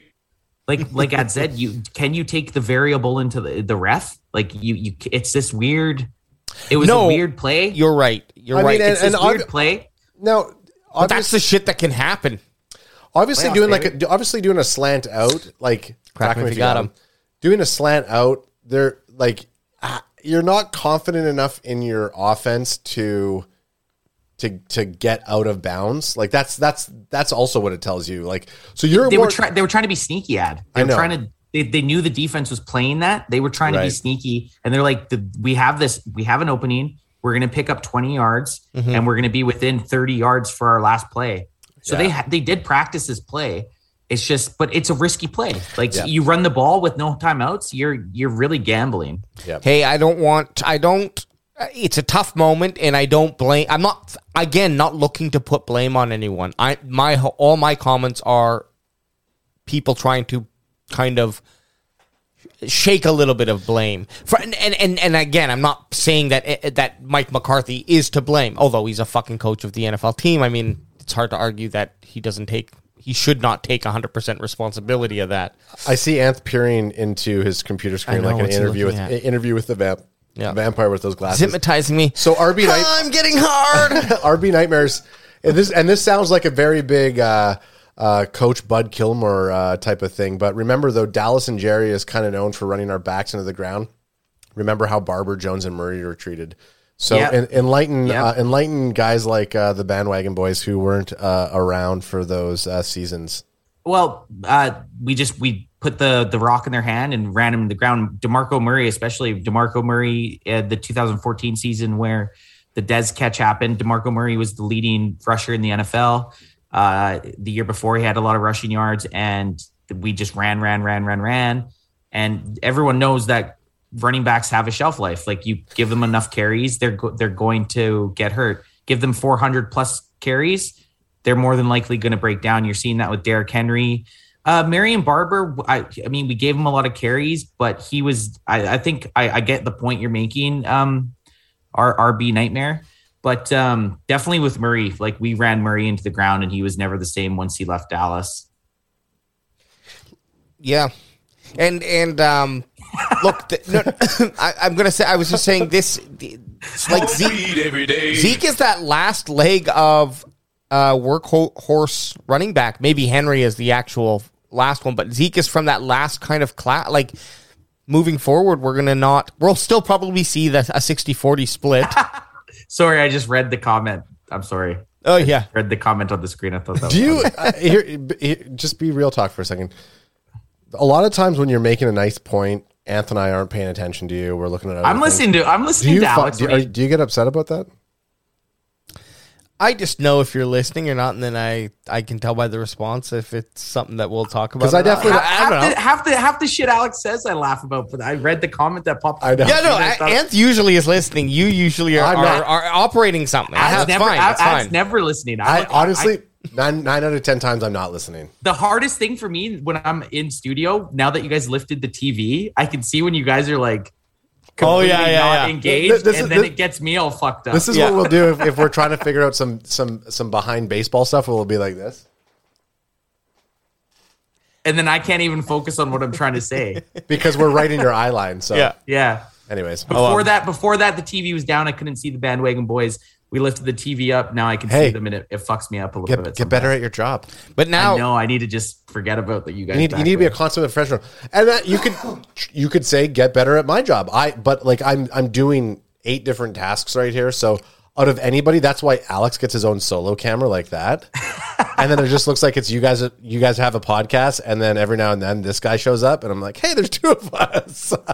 like like Ad said, you can you take the variable into the, the ref? Like you you it's this weird. It was No, a weird play. You're right. You're I mean, right. and- it's this and weird obvi- play. now. but that's the shit that can happen. obviously Playoffs, doing like a, obviously doing a slant out, like Crack me if you got him. Doing a slant out, they're like you're not confident enough in your offense to to to get out of bounds. Like that's that's that's also what it tells you. Like so you're they more, were trying. They were trying to be sneaky. Ad. They I were know. trying to. They, they knew the defense was playing that. They were trying to be sneaky, and they're like, the, "We have this. We have an opening. We're going to pick up twenty yards, Mm-hmm. and we're going to be within thirty yards for our last play." So they ha- they did practice this play. It's just, but it's a risky play. Like Yeah. you run the ball with no timeouts, you're you're really gambling. Hey, I don't want. I don't. It's a tough moment, and I don't blame. I'm not again not looking to put blame on anyone. I my all my comments are people trying to kind of shake a little bit of blame for and and and, and again i'm not saying that eh, that mike mccarthy is to blame although he's a fucking coach of the nfl team i mean it's hard to argue that he doesn't take he should not take 100% responsibility of that I see Anth peering into his computer screen know, like an interview with at? interview with the vamp Yeah. vampire with those glasses. hypnotizing me So RB night i'm getting hard RB nightmares. And this and this sounds like a very big uh, uh, Coach Bud Kilmore uh, type of thing. But remember, though, Dallas and Jerry is kind of known for running our backs into the ground. Remember how Barber, Jones, and Murray were treated. So Yep. en- enlighten Yep. uh, enlighten guys like uh, the bandwagon boys who weren't uh, around for those uh, seasons. Well, uh, we just we put the the rock in their hand and ran him to the ground. DeMarco Murray, especially DeMarco Murray, uh, the 2014 season where the Dez catch happened. DeMarco Murray was the leading rusher in the NFL. Uh, the year before, he had a lot of rushing yards, and we just ran, ran, ran, ran, ran. And everyone knows that running backs have a shelf life. Like you give them enough carries, they're go- they're going to get hurt. Give them 400 plus carries, they're more than likely going to break down. You're seeing that with Derrick Henry. Uh, Marion Barber, I, I mean, we gave him a lot of carries, but he was, I, I think I, I get the point you're making, um, our RB nightmare. But um, definitely with Murray, like we ran Murray into the ground and he was never the same once he left Dallas. Yeah, and and um, look, the, no, I, I'm gonna say I was just saying this. It's like Zeke, every day. Zeke is that last leg of uh, workhorse running back. Maybe Henry is the actual last one, but Zeke is from that last kind of class. Like moving forward, we're gonna not. We'll still probably see the a 60-40 split. Sorry, I just read the comment. I'm sorry. oh yeah, read the comment on the screen. I thought that was Do you uh, here, here? Just be real talk for a second. A lot of times when you're making a nice point, Anth and I aren't paying attention to you. We're looking at. other I'm things. listening to I'm Do listening you, to fi- Alex. do, when are, do you get upset about that? I just know if you're listening or not, and then I I can tell by the response if it's something that we'll talk about. Because I definitely- I, I don't know. half, the, half the half the shit Alex says I laugh about, but I read the comment that popped. I know. Yeah, no, I Anth usually is listening. You usually are, I'm are, not. are operating something. Ad's That's never, fine. Ad- That's Ad's fine. never listening. I I, honestly I- nine nine out of ten times I'm not listening. the hardest thing for me when I'm in studio now that you guys lifted the TV, I can see when you guys are like. Oh, yeah, yeah, not yeah. Engaged, This is- and then this- it gets me all fucked up. This is Yeah. what we'll do if, if we're trying to figure out some some some behind baseball stuff. We'll be like this and then I can't even focus on what I'm trying to say. because we're right in your eye line. So, Yeah. Yeah. anyways, Before um, that, before that, the TV was down. I couldn't see the bandwagon boys. We lifted the TV up. Now I can Hey. see them, and it, it fucks me up a little get bit. get better at your job. But now, I know. I need to just forget about that. You guys. You need, you need to be a there. consummate professional, and that you could you could say get better at my job. I but like I'm I'm doing eight different tasks right here. So out of anybody, that's why Alex gets his own solo camera like that, and then it just looks like it's you guys. You guys have a podcast, and then every now and then this guy shows up, and I'm like, hey, there's two of us.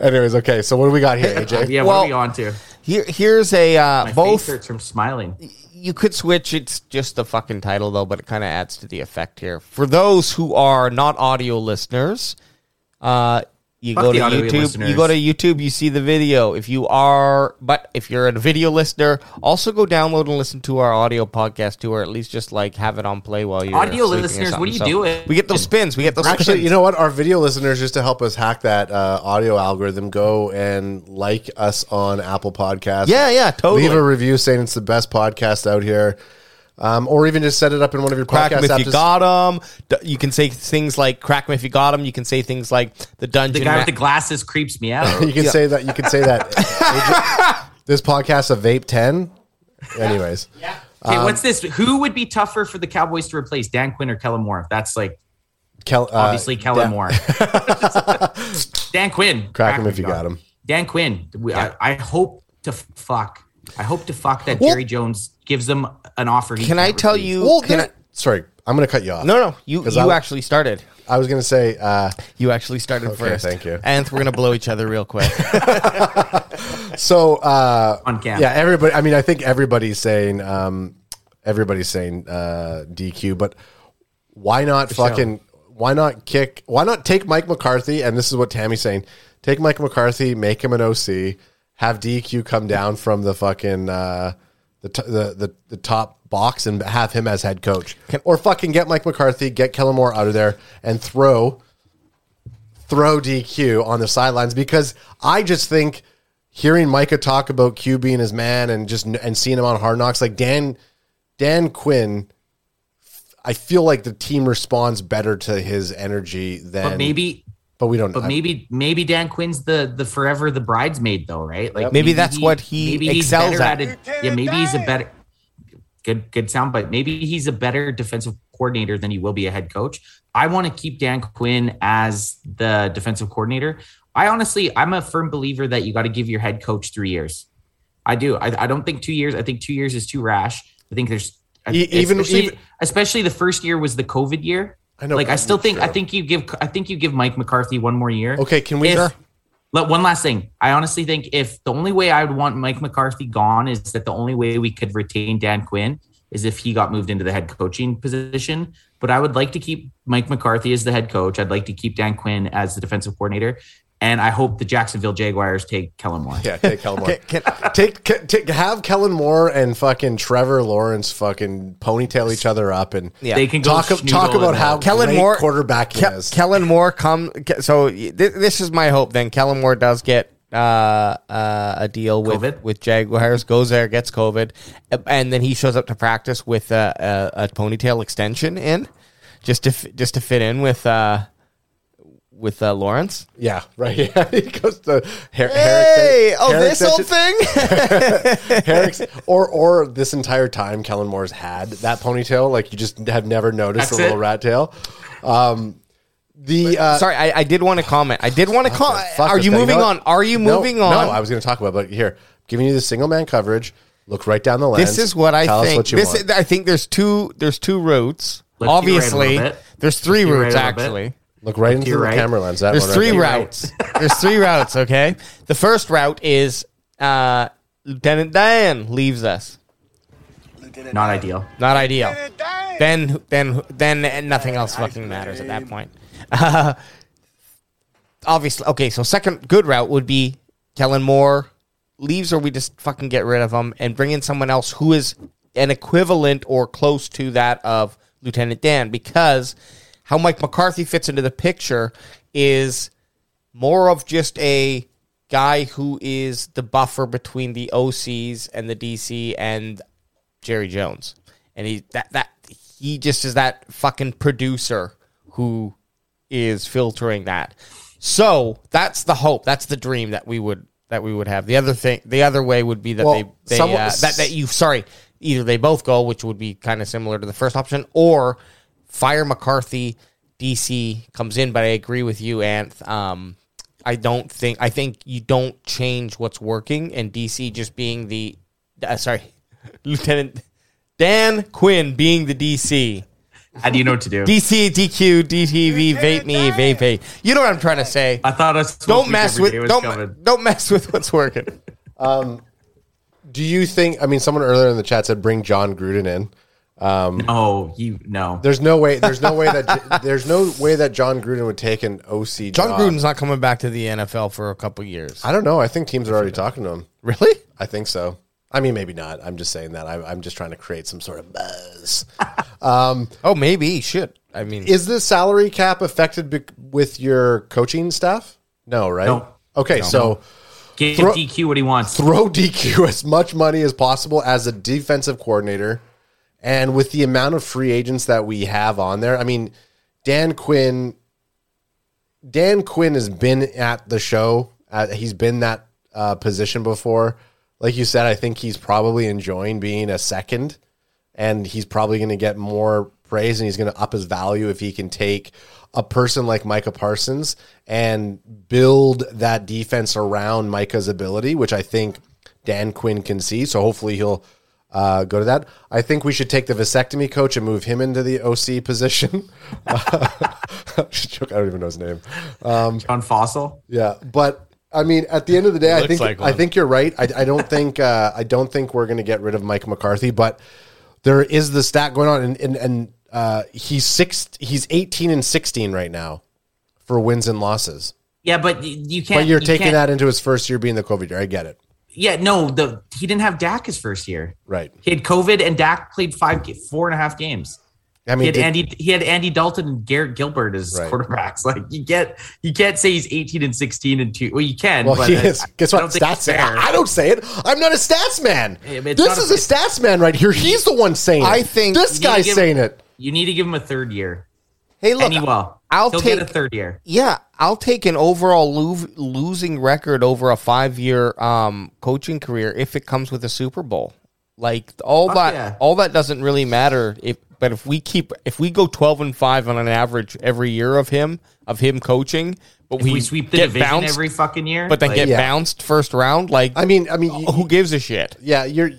Anyways, okay. So what do we got here, AJ? Yeah. Well, what are we on to? Here here's a uh, My both. face hurts from smiling. You could switch. It's just the fucking title though, but it kind of adds to the effect here. For those who are not audio listeners, uh, you Fuck go to audio YouTube. You go to YouTube. You see the video. If you are, but if you're a video listener, also go download and listen to our audio podcast too, or at least just like have it on play while you're Audio listeners, what are you something. doing? We get those spins. We get those. Actually, spins. you know what? Our video listeners, just to help us hack that uh, audio algorithm, go and like us on Apple Podcasts. Yeah, yeah, totally. Leave a review saying it's the best podcast out here, um, or even just set it up in one of your Crack podcast 'em if apps. you got them. You can say things like "crack 'em if you got them." You can say things like "the dungeon. The guy ma- with the glasses creeps me out. you can say that. You can say that. This podcast a vape ten. Anyways, Okay, what's this? Who would be tougher for the Cowboys to replace Dan Quinn or Kellen Moore? That's like Kel, uh, obviously Kellen Dan- Moore. Dan Quinn. Crack him if you got him. Dan Quinn. We, I, I hope to fuck. I hope to fuck that Well- Jerry Jones gives them an offer. he Can I tell refuse. you? Well, can there- sorry, I'm going to cut you off. No, no. You 'Cause you I- actually started. I was going to say, uh, You actually started first. thank you. And we're gonna blow each other real quick. so uh, On cam. yeah, everybody. I mean, I think everybody's saying, um, everybody's saying uh, DQ, but why not fucking? Why not kick? Why not take Mike McCarthy? And this is what Tammy's saying: take Mike McCarthy, make him an OC, have DQ come down from the fucking uh, the, t- the the the top box and have him as head coach, or fucking get Mike McCarthy, get Kellen Moore out of there, and throw throw DQ on the sidelines. Because I just think hearing Micah talk about Q being his man and just and seeing him on Hard Knocks, like Dan Dan Quinn, I feel like the team responds better to his energy than But maybe, but we don't. but I- maybe, maybe Dan Quinn's the the forever the bridesmaid though, right? Like Maybe that's what he excels better at. it. Yeah, maybe he's a better. Good, good sound, but maybe he's a better defensive coordinator than he will be a head coach. I want to keep Dan Quinn as the defensive coordinator. I honestly, I'm a firm believer that you got to give your head coach three years. I do. I, I don't think two years. I think two years is too rash. I think there's E- even- especially, even- especially the first year was the COVID year. I know, Like I still think I think you give I think you give Mike McCarthy one more year. Okay, can we? If- Let one last thing. I honestly think if the only way I would want Mike McCarthy gone is that the only way we could retain Dan Quinn is if he got moved into the head coaching position. But I would like to keep Mike McCarthy as the head coach. I'd like to keep Dan Quinn as the defensive coordinator. And I hope the Jacksonville Jaguars take Kellen Moore. yeah, take Kellen Moore. Can- take, ca- take have Kellen Moore and fucking Trevor Lawrence fucking ponytail each other up and Yeah. They can talk schnoodle talk about how. Kellen great Moore quarterback he Ke- is. Kellen Moore come. So th- this is my hope. Then Kellen Moore does get uh, uh, a deal with COVID? with Jaguars, goes there, gets COVID, uh, and then he shows up to practice with a, a, a ponytail extension in, just to f- just to fit in with uh, with uh, Lawrence. yeah, right. Yeah, he goes to hair, hair Hey, exten- oh, hair this old thing. hair ex- or or this entire time Kellen Moore's had that ponytail, like you just have never noticed That's the little rat tail. Um, the uh, Sorry, I, I did want to comment. I did want to comment. fuck Are this you thing. moving know on? Are you No, moving on? No, I was going to talk about, but here, giving you the single man coverage. Look right down the lens. This is what I Tell think. Us what you this want. I think there's two there's two routes. Let's hear a Obviously, little bit. there's three Let's routes a little bit. actually. Look right into You're the right. camera lens. That There's one right three there. routes. There's three routes. Okay. The first route is uh, Lieutenant Dan leaves us. Not ideal. Not ideal. Then then then nothing else fucking matters at that point. Uh, obviously, okay. So second good route would be Kellen Moore leaves, or we just fucking get rid of him and bring in someone else who is an equivalent or close to that of Lieutenant Dan, because how Mike McCarthy fits into the picture is more of just a guy who is the buffer between the OCs and the DC and Jerry Jones. And he that that he just is that fucking producer who is filtering that. So that's the hope. That's the dream that we would that we would have. The other thing, the other way would be that Well, they, they someone- uh, that that you sorry, either they both go, which would be kind of similar to the first option, or fire McCarthy. DC comes in, but I agree with you, Anth. Um, I don't think I think you don't change what's working, and DC just being the uh, sorry, Lieutenant Dan Quinn being the DC. How do you know what to do? DC, DQ, DTV, vape me, vape me. You know what I'm trying to say. I thought us Don't mess with don't, don't mess with what's working. Do you think? I mean, someone earlier in the chat said bring Jon Gruden in. Oh, you no. There's no way. There's no way that. there's no way that Jon Gruden would take an OC. Jon job. Gruden's not coming back to the NFL for a couple years. I don't know. I think teams are already talking to him. Really? I think so. I mean, maybe not. I'm just saying that. I, I'm just trying to create some sort of buzz. um, Oh, maybe Shit. I mean, Is the salary cap affected bec with your coaching staff? No, right? No. Okay, so Give Throw- DQ what he wants. throw DQ as much money as possible as a defensive coordinator. And with the amount of free agents that we have on there, I mean, Dan Quinn, Dan Quinn has been at the show. He's been that uh, position before. Like you said, I think he's probably enjoying being a second and he's probably going to get more praise and he's going to up his value if he can take a person like Micah Parsons and build that defense around Micah's ability, which I think Dan Quinn can see. So hopefully he'll uh, go to that. I think we should take the vasectomy coach and move him into the OC position. I don't even know his name. Um, John Fassel. Yeah, but I mean, at the end of the day, I think like I think you're right. I, I don't think uh, I don't think we're going to get rid of Mike McCarthy, but there is the stat going on, and and, and uh, he's six, he's 18 and 16 right now for wins and losses. Yeah, but you can't. But you're you taking can't- that into his first year being the COVID year. I get it. Yeah, no, the he didn't have Dak his first year. Right. He had COVID, and Dak played five, four and a half games. I He mean, had did- Andy. He had Andy Dalton and Garrett Gilbert as Right. quarterbacks. Like you get, you can't say he's eighteen and sixteen and two. Well, you can. well, but he I- is. Guess I don't think it's Stats. fair. I, I don't say it. I'm not a stats man. It's this not a- is a stats man right here. He's the one saying it. I think- this You need to guy's give- saying it. You need to give him a third year. Hey, look, and he will. I'll He'll take get a third year. Yeah, I'll take an overall lo- losing record over a five-year um, coaching career if it comes with a Super Bowl. Like all Fuck that, yeah. all that doesn't really matter. If but if we keep, if we go twelve and five on an average every year of him of him coaching, but We, sweep the get division bounced, every fucking year, but then like, get Yeah. bounced first round, like I mean, I mean, you- who gives a shit? yeah, you're.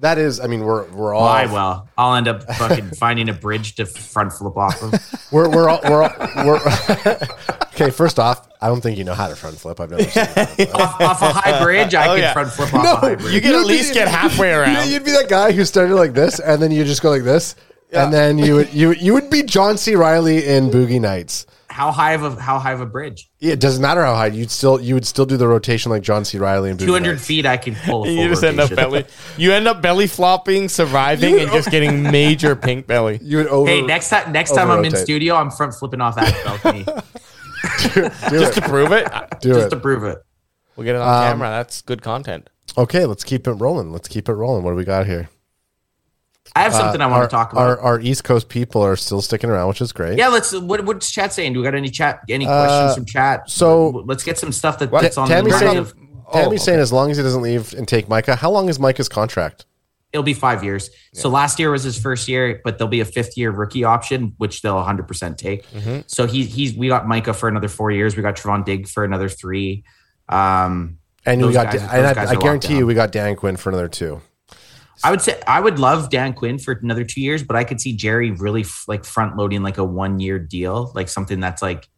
That is. I mean, we're we're all. Why? Well, I'll end up fucking finding a bridge to front flip off of. We're we're all, we're all, we're okay. First off, I don't think you know how to front flip. I've never seen. That. off, off a high bridge, I Oh, can yeah. front flip off a high bridge. You can at least get halfway around. you'd be that guy who started like this, and then you just go like this, and then you would you you would be John C. Reilly in Boogie Nights. How high of a how high of a bridge? Yeah, It doesn't matter how high you'd still you would still do the rotation like John C. Reilly and Boogie Two hundred feet, I can pull. A full You just end up belly. You end up belly flopping, surviving, and just getting major pink belly. You would over. Hey, next time, next time I'm in studio, I'm front flipping off that balcony do Just it. to prove it, Do just it. to prove it. we'll get it on um, camera. That's good content. Okay, let's keep it rolling. Let's keep it rolling. What do we got here? I have something I want Uh, our, to talk about. Our, our East Coast people are still sticking around, which is great. yeah, let's. What, what's chat saying? Do we got any chat? Any questions from chat? Uh, so- let's get some stuff that, Ta- that's on Tammy's the saying, mind of. Tammy's Oh, saying as long as he doesn't leave and take Micah, how long is Micah's contract? It'll be five years. So last year was his first year, but there'll be a fifth year rookie option, which they'll 100 percent take. Mm-hmm. So he, he's we got Micah for another four years. We got Trevon Digg for another three. Um, And we got, guys- and I, I guarantee you, we got Dan Quinn for another two. I would say I would love Dan Quinn for another two years, but I could see Jerry really f- like front loading like a one year deal, like something that's like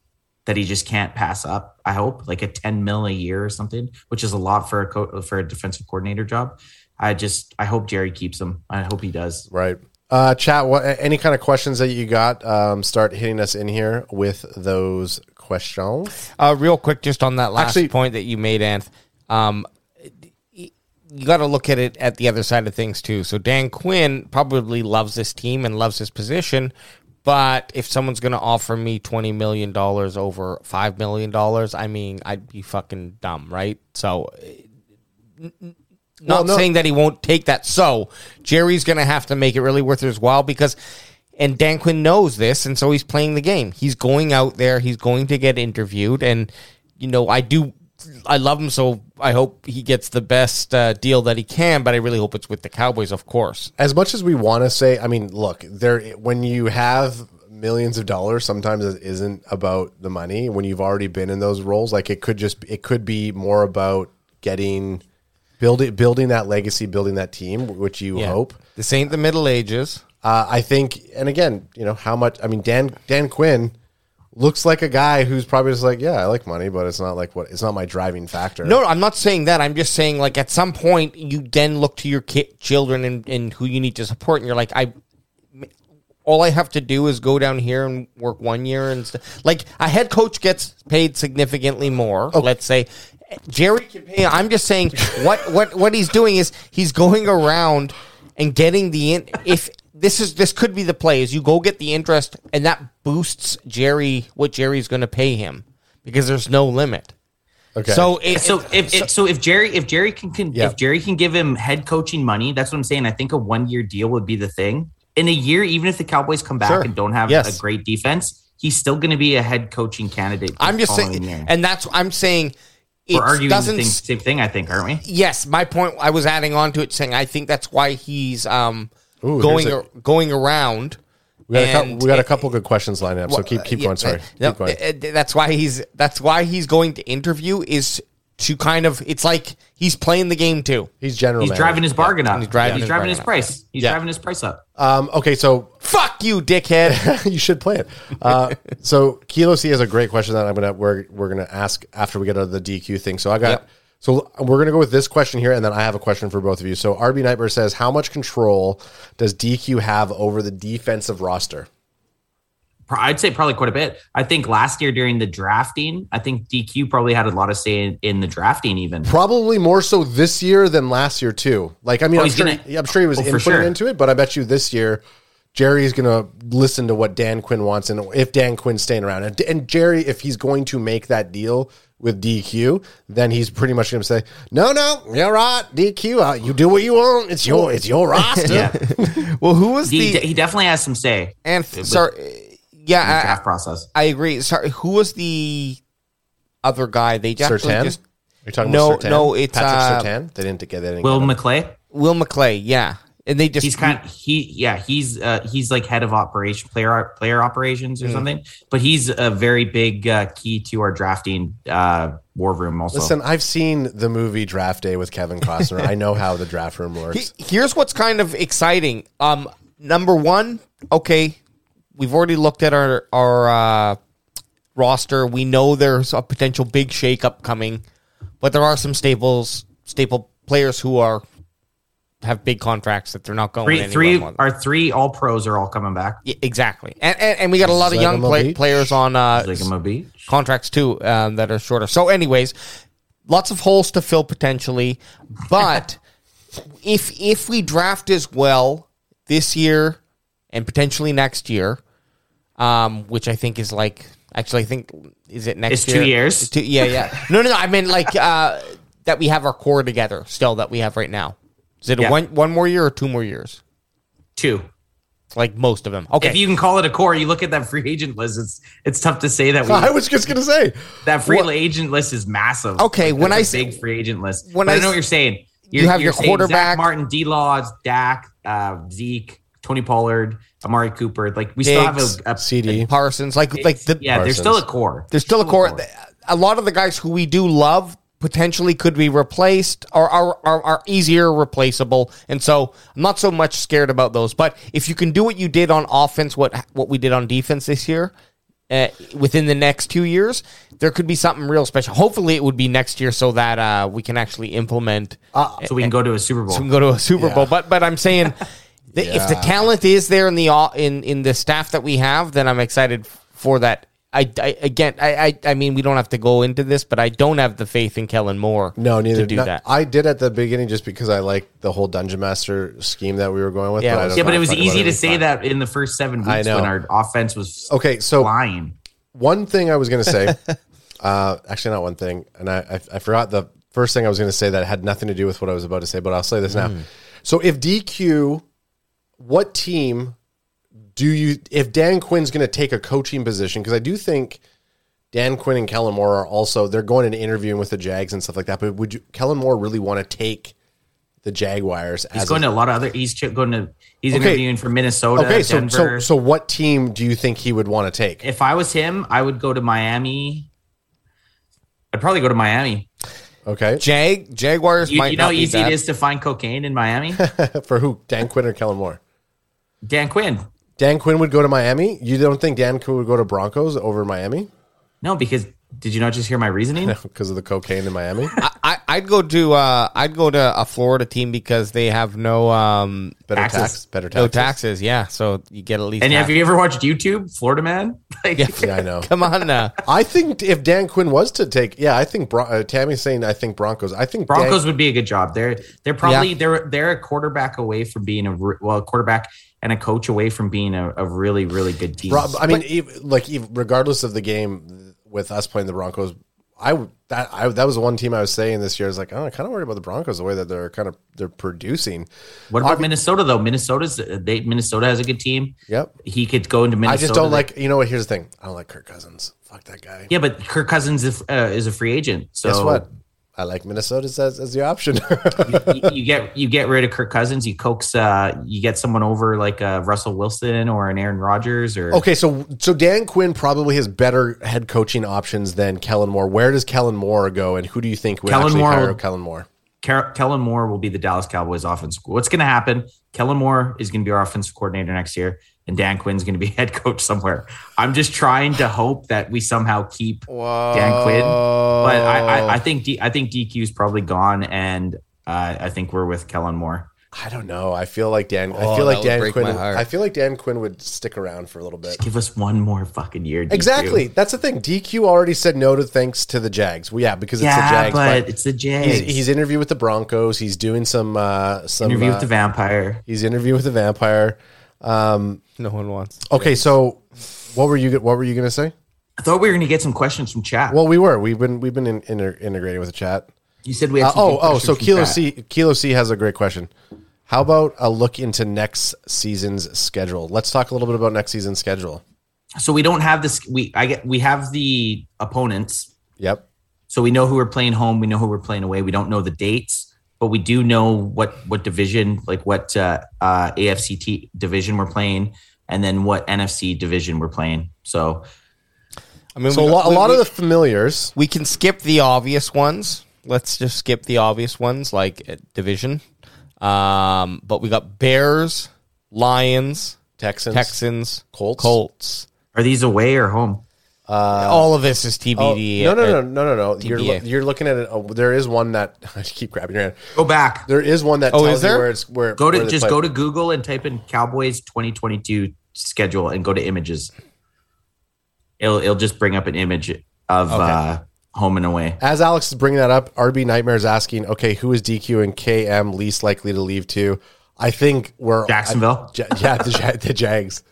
that he just can't pass up. I hope like a ten mil a year or something, which is a lot for a co- for a defensive coordinator job. I just I hope Jerry keeps him. I hope he does. Right. Uh, chat. What? Any kind of questions that you got? Um, start hitting us in here with those questions. Uh, real quick, just on that last Actually- point that you made, Anth. Um, y- you got to look at it at the other side of things too. So Dan Quinn probably loves this team and loves his position, but if someone's going to offer me twenty million dollars over five million dollars, I mean, I'd be fucking dumb, right? So. Uh, n- n- Not Well, no. saying that he won't take that. So Jerry's going to have to make it really worth his while because, and Dan Quinn knows this, and so he's playing the game. He's going out there. He's going to get interviewed, and you know I do. I love him, so I hope he gets the best uh, deal that he can. But I really hope it's with the Cowboys, of course. As much as we want to say, I mean, look, there when you have millions of dollars, sometimes it isn't about the money. When you've already been in those roles, like it could just it could be more about getting building building that legacy, building that team, which you hope. this ain't the Middle Ages. Uh, I think, and again, you know how much. I mean, Dan Dan Quinn looks like a guy who's probably just like, yeah, I like money, but it's not like what it's not my driving factor. No, I'm not saying that. I'm just saying, like, at some point, you then look to your ki- children and, and who you need to support, and you're like, I. All I have to do is go down here and work one year and st- like a head coach gets paid significantly more. Let's say Jerry can pay. I'm just saying what what what he's doing is he's going around and getting the in, if this is this could be the play is you go get the interest and that boosts Jerry what Jerry's going to pay him because there's no limit. Okay. So it, So if so, so if Jerry if Jerry can, can Yeah. if Jerry can give him head coaching money, that's what I'm saying. I think a one year deal would be the thing. In a year, even if the Cowboys come back Sure. and don't have Yes. a great defense, he's still going to be a head coaching candidate. I'm just saying, year. and that's I'm saying. It we're arguing the doesn't. thing, same thing. I think, aren't we? Yes, my point. I was adding on to it, saying I think that's why he's um Ooh, going here's ar- going around. We got, a couple, we got a couple good questions lined up, so keep keep going. Sorry, no, keep going. uh, uh, that's why he's that's why he's going to interview is to kind of it's like he's playing the game too. He's general. He's manager. driving his bargain up. he's driving he's his driving bargain his up. price. He's Yeah. driving his price up. Um, okay, so Fuck you, dickhead. you should play it. Uh, so Kilo C has a great question that I'm gonna we're we're gonna ask after we get out of the DQ thing. So I got Yep. So we're gonna go with this question here, and then I have a question for both of you. So RB Nightmare says, how much control does DQ have over the defensive roster? I'd say probably quite a bit. I think last year during the drafting, I think DQ probably had a lot of say in, in the drafting. Even Probably more so this year than last year too. Like I mean, Oh, I'm sure, gonna- I'm sure he was Oh, inputting sure. into it, but I bet you this year. Jerry's gonna listen to what Dan Quinn wants, and if Dan Quinn's staying around, and, and Jerry, if he's going to make that deal with DQ, then he's pretty much gonna say, "No, no, you're right, DQ. Uh, you do what you want. It's your, it's your roster." yeah, well, who was he, the he definitely has some say and with sorry, the yeah, draft process. I, I agree. Sorry, who was the other guy? They actually Sertan? just You're talking No, about Sertan? no, it's, Patrick uh, Sertan. They didn't get that. Will get. McClay, Will McClay. Yeah, and they just he's kind of he yeah he's uh, he's like head of operation player player operations or Mm. something, but he's a very big uh, key to our drafting uh, war room. Also, Listen, I've seen the movie Draft Day with Kevin Costner. I know how the draft room works. He- here's what's kind of exciting. Um, number one, okay, we've already looked at our our uh, roster. We know there's a potential big shakeup coming, but there are some staples, staple players who are have big contracts that they're not going three three more our three all pros are all coming back. Yeah, exactly, and, and and we got a lot of young play, players on uh, contracts too um, that are shorter. So, anyways, lots of holes to fill potentially, but if if we draft as well this year and potentially next year, um, which I think is like actually I think is it next It's year? two years. It's two, yeah, yeah. No, no, no. I mean like uh, that we have our core together still that we have right now. Is it Yeah. one one more year or two more years? Two. Like most of them. Okay. If you can call it a core, you look at that free agent list. It's it's tough to say that we I was just gonna say. that free What- agent list is massive. Okay, when I say big free agent list. when I, I know what you're saying. You You're, have you're your quarterback- Zach Martin, D. Laws, Dak, uh, Zeke, Tony Pollard, Amari Cooper. Like we still have Diggs, a, a CeeDee. Parsons, like like the yeah. There's still a core. There's still a core. A lot of the guys who we do love potentially could be replaced or are, are, are easier replaceable. And so I'm not so much scared about those. But if you can do what you did on offense, what what we did on defense this year, uh, within the next two years, there could be something real special. Hopefully, it would be next year so that uh, we can actually implement. so we can go to a Super Bowl. so we can go to a Super Bowl. But but I'm saying that if the talent is there in the in in the staff that we have, then I'm excited for that. I, I again I, I I mean we don't have to go into this, but I don't have the faith in Kellen Moore. No, neither. to do No, that. I did at the beginning just because I like the whole Dungeon Master scheme that we were going with. Yeah, but I don't yeah, but it was easy to say fine. that in the first seven I weeks know. when our offense was Okay, so flying. one thing I was going to say, uh, actually not one thing, and I, I I forgot the first thing I was going to say that had nothing to do with what I was about to say, but I'll say this now. So if DQ, what team do you? If Dan Quinn's going to take a coaching position, because I do think. Dan Quinn and Kellen Moore are also they're going and interviewing with the Jags and stuff like that. But would you Kellen Moore really want to take the Jaguars He's as going a, to a lot of other. He's going to. He's Okay. interviewing for Minnesota, Okay, so so Denver. so what team do you think he would want to take? if I was him, I would go to Miami. I'd probably go to Miami. Okay, Jag Jaguars You, might you know how easy bad. it is to find cocaine in Miami. for who? Dan Quinn or Kellen Moore? Dan Quinn. Dan Quinn would go to Miami. You don't think Dan Quinn would go to Broncos over Miami No, because did you not just hear my reasoning? because of the cocaine in Miami? I, I'd go to uh, I'd go to a Florida team because they have no um Better Taxes. tax, better taxes. no taxes. Yeah, so you get at least. And half. have you ever watched YouTube, Florida Man? Like, Yeah, I know. Come on, uh, I think if Dan Quinn was to take, yeah, I think Bron- uh, Tammy's saying I think Broncos. I think Dan- Broncos would be a good job. They're they're probably Yeah. they're they're a quarterback away from being a re- well a quarterback and a coach away from being a, a really really good team. Bro- I mean, ev- like ev- regardless of the game, with us playing the Broncos, I that I that was the one team I was saying this year. I was like, oh, I'm kind of worried about the Broncos the way that they're kind of they're producing. what about Obvi- Minnesota though? Minnesota's they Minnesota has a good team. Yep. He could go into Minnesota. I just don't like. You know what? Here's the thing. I don't like Kirk Cousins. Fuck that guy. Yeah, but Kirk Cousins is, uh, is a free agent. So Guess what? I like Minnesota as, as the option. you, you get you get rid of Kirk Cousins, you coax, uh, you get someone over like uh, Russell Wilson or an Aaron Rodgers or okay, so so Dan Quinn probably has better head coaching options than Kellen Moore. Where does Kellen Moore go, and who do you think would Kellen actually Moore hire Kellen Moore? Car- Kellen Moore will be the Dallas Cowboys offensive. What's going to happen? Kellen Moore is going to be our offensive coordinator next year, and Dan Quinn's going to be head coach somewhere. I'm just trying to hope that we somehow keep Dan Quinn, but I, I, I think D, I think DQ is probably gone, and uh, I think we're with Kellen Moore. I don't know. I feel like Dan. I Oh, feel like Dan Quinn. I feel like Dan Quinn would stick around for a little bit. Give us one more fucking year. DQ. Exactly. That's the thing. DQ already said no to thanks to the Jags. Well, yeah, because it's Yeah, the Jags. but, But, it's the Jags. he's, he's interviewed with the Broncos. He's doing some uh, some interview uh, with the vampire. He's interviewing with the vampire. No one wants. Okay, so what were you what were you gonna say? I thought we were going to get some questions from chat. Well, we were. We've been we've been in, inter, integrating with the chat. you said we had Uh, oh oh, so Kilo chat. C Kilo C has a great question. How about a look into next season's schedule? Let's talk a little bit about next season's schedule. So we don't have this. We I get we have the opponents. Yep. So we know who we're playing home. We know who we're playing away. We don't know the dates, but we do know what what division, like what uh, uh, AFC division we're playing, and then what NFC division we're playing. So I mean, So a we- lot, a lot we- of the familiars. we can skip the obvious ones. Let's just skip the obvious ones like uh, division. Um, but we got Bears, Lions, Texans. Texans, Colts. Colts. are these away or home? All of this is Oh, TBD. no, no, Uh, no, no, no, no. You're lo- you're looking at it. Oh, there is one that I keep grabbing your hand. Go back. There is one that Oh, tells is there? you where it's where. Go to where just play. go to Google and type in Cowboys 2022 schedule and go to images. It'll it'll just bring up an image of uh, home and away. As Alex is bringing that up, RB Nightmare is asking, okay, who is DQ and KM least likely to leave to? I think we're Jacksonville? I- Ja- yeah, the, the Jags.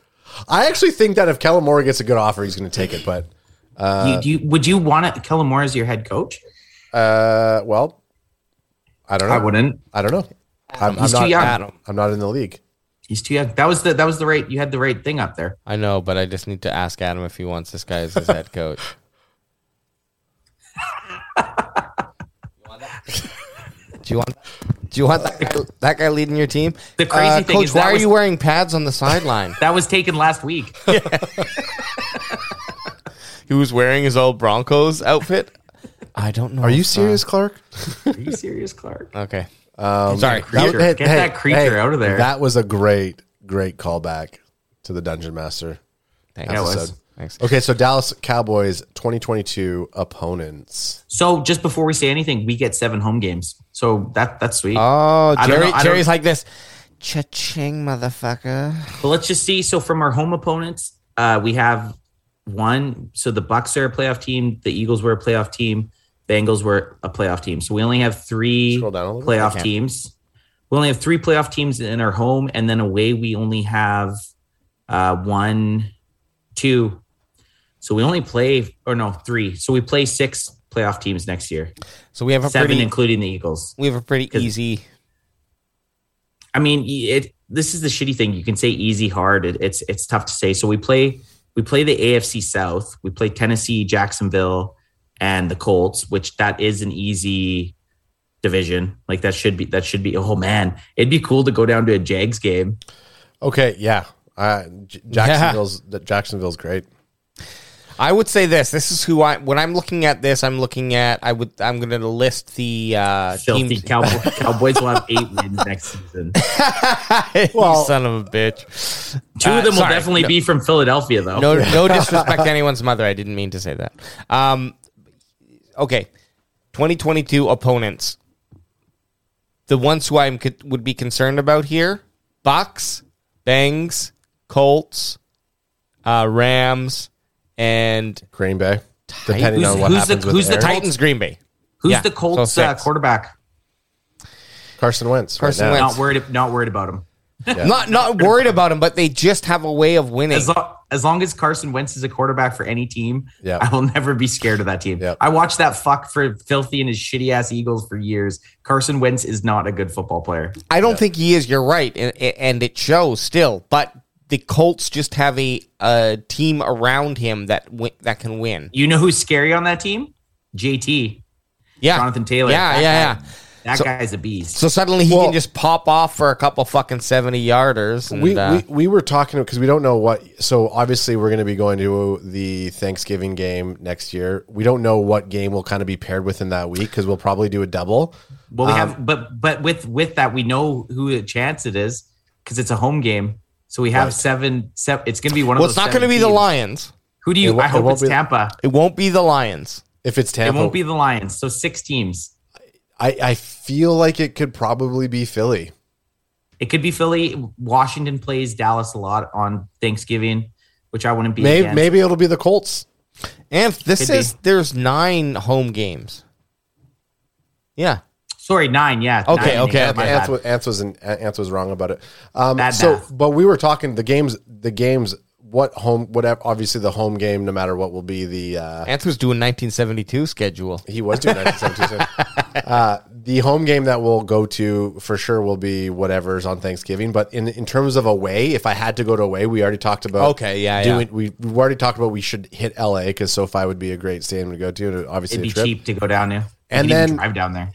I actually think that if Kellen Moore gets a good offer, he's going to take it. But do you, do you, would you want it, Kellen Moore as your head coach? uh, well, I don't know. I wouldn't. I don't know. I'm, I'm He's too not. young. Adam. I'm not in the league. He's too young. That was the that was the right. You had the right thing up there. I know, but I just need to ask Adam if he wants this guy as his head coach. Do you want? Do you want that guy, that guy leading your team? The crazy Uh, thing coach, is why that are you wearing pads on the sideline? That was taken last week. he was wearing his old Broncos outfit. I don't know. Are you if, uh, serious, Clark? Are you serious, Clark? Okay. Um, Sorry. Creature. Get that creature out of there. That was a great, great callback to the Dungeon Master Thanks. Yeah, episode. Thanks. Okay, so Dallas Cowboys 2022 opponents. So just before we say anything, we get seven home games. So that that's sweet. Oh, Jerry, know- I don't- Jerry's like this. Cha-ching, motherfucker. But let's just see. So from our home opponents, uh, we have one. So the Bucs are a playoff team. The Eagles were a playoff team. Bengals were a playoff team. So we only have three Scroll down a little bit. playoff teams. We only have three playoff teams in our home, and then away we only have uh, one, two. So we only play, or no, three. So we play six playoff teams next year, So we have a seven pretty, including the Eagles. we have a pretty easy. I mean, it. This is the shitty thing. You can say easy, hard. It, it's it's tough to say. So we play we play the AFC South. We play Tennessee, Jacksonville, and the Colts, which that is an easy division. Like that should be that should be. Oh man, it'd be cool to go down to a Jags game. Okay, yeah. Uh, J- Jacksonville's the Jacksonville's great. I would say this. This is who I. When I'm looking at this, I'm looking at. I would. I'm going to list the uh, Filthy teams. Cowboy, Cowboys will have eight wins next season. you son of a bitch. Two Uh, of them will definitely no. be from Philadelphia, though. No, no disrespect to anyone's mother. I didn't mean to say that. Um, okay, 2022 opponents. The ones who I would be concerned about here: Bucs, Bangs, Colts, uh, Rams, and Green Bay. Depending Who's- on what who's the- happens with who's the Aaron. Colts? Titans. Green Bay. Who's Yeah, the Colts so uh, six. quarterback? Carson Wentz. Carson right now. Wentz. Not worried. Not worried about him. Not not worried about them, but they just have a way of winning. As, lo- as long as Carson Wentz is a quarterback for any team, Yeah. I will never be scared of that team. Yeah. I watched that fuck for filthy and his shitty ass Eagles for years. Carson Wentz is not a good football player. I don't think he is. You're right, and, and it shows still. But the Colts just have a, a team around him that wi- that can win. You know who's scary on that team? JT. Yeah. Jonathan Taylor. Yeah, That yeah, guy- yeah. That So- guy's a beast. So suddenly he Well- can just pop off for a couple fucking seventy yarders. And, we, uh, we we were talking because we don't know what. So obviously we're going to be going to the Thanksgiving game next year. We don't know what game will kind of be paired with in that week because we'll probably do a double. well, we um, have, but but with with that, we know who the chance it is because it's a home game. So we have Right. seven. seven it's going to be one of well, those. it's not going to seven be the. Lions. Who do you? I hope won't it's be- Tampa. It won't be the Lions. If it's Tampa. It won't be the Lions. So six teams. I, I feel like it could probably be Philly. It could be Philly. Washington plays Dallas a lot on Thanksgiving, which I wouldn't be. Maybe against. maybe it'll be the Colts. And this Could says be. there's nine home games. Yeah. Sorry, nine. Yeah. Okay, nine, okay, yeah, okay. my Ants was, Ants was in, Ants was wrong about it. Um, Bad so, math. but we were talking the games. The games. What home? Whatever. Obviously, the home game, no matter what, will be the. Uh, Ants was doing 1972 schedule. he was doing 1972. uh, the home game that we'll go to for sure will be whatever's on Thanksgiving. But in in terms of away, if I had to go to away, we already talked about. Okay, yeah, doing, yeah. We we've already talked about we should hit LA because SoFi would be a great stadium to go to. Obviously, It'd a be trip. cheap to go down there. And You could even then- drive down there.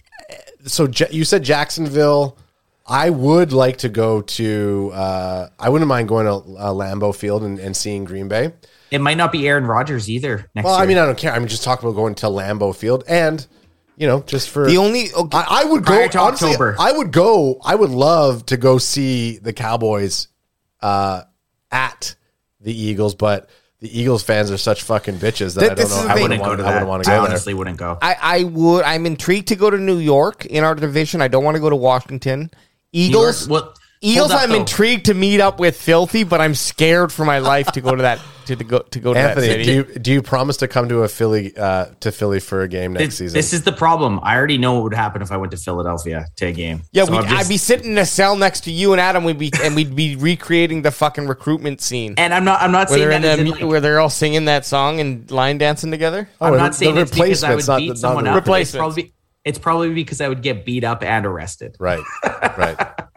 So Ja- you said Jacksonville. I would like to go to. Uh, I wouldn't mind going to uh, Lambeau Field and, and seeing Green Bay. It might not be Aaron Rodgers either next Well, year. I mean, I don't care. I'm just talking about going to Lambeau Field, and you know, just for The only okay, I, I would go. To honestly, October. I would go. I would love to go see the Cowboys uh, at the Eagles, but the Eagles fans are such fucking bitches that Th- I this don't is know. the I thing. I wouldn't wouldn't go want. to I wouldn't want to I go there. honestly wouldn't go. I, I would. I'm intrigued to go to New York in our division. I don't want to go to Washington. New York- Eagles. well, Eagles. hold up, I'm though. intrigued to meet up with Filthy, but I'm scared for my life to go to that to, the go to go to Anthony, that city. do you do you promise to come to a Philly uh, to Philly for a game next This, season? this is the problem. I already know what would happen if I went to Philadelphia to a game. yeah, So we'd, I'm just- I'd be sitting in a cell next to you and Adam. We'd be and we'd be recreating the fucking recruitment scene and I'm not. I'm not where saying they're, in that. as the, like- where they're all singing that song and line dancing together. I'm Oh, not the saying it's because I would not beat not someone the- up. It's Replacements. probably, it's probably because I would get beat up and arrested. right, right.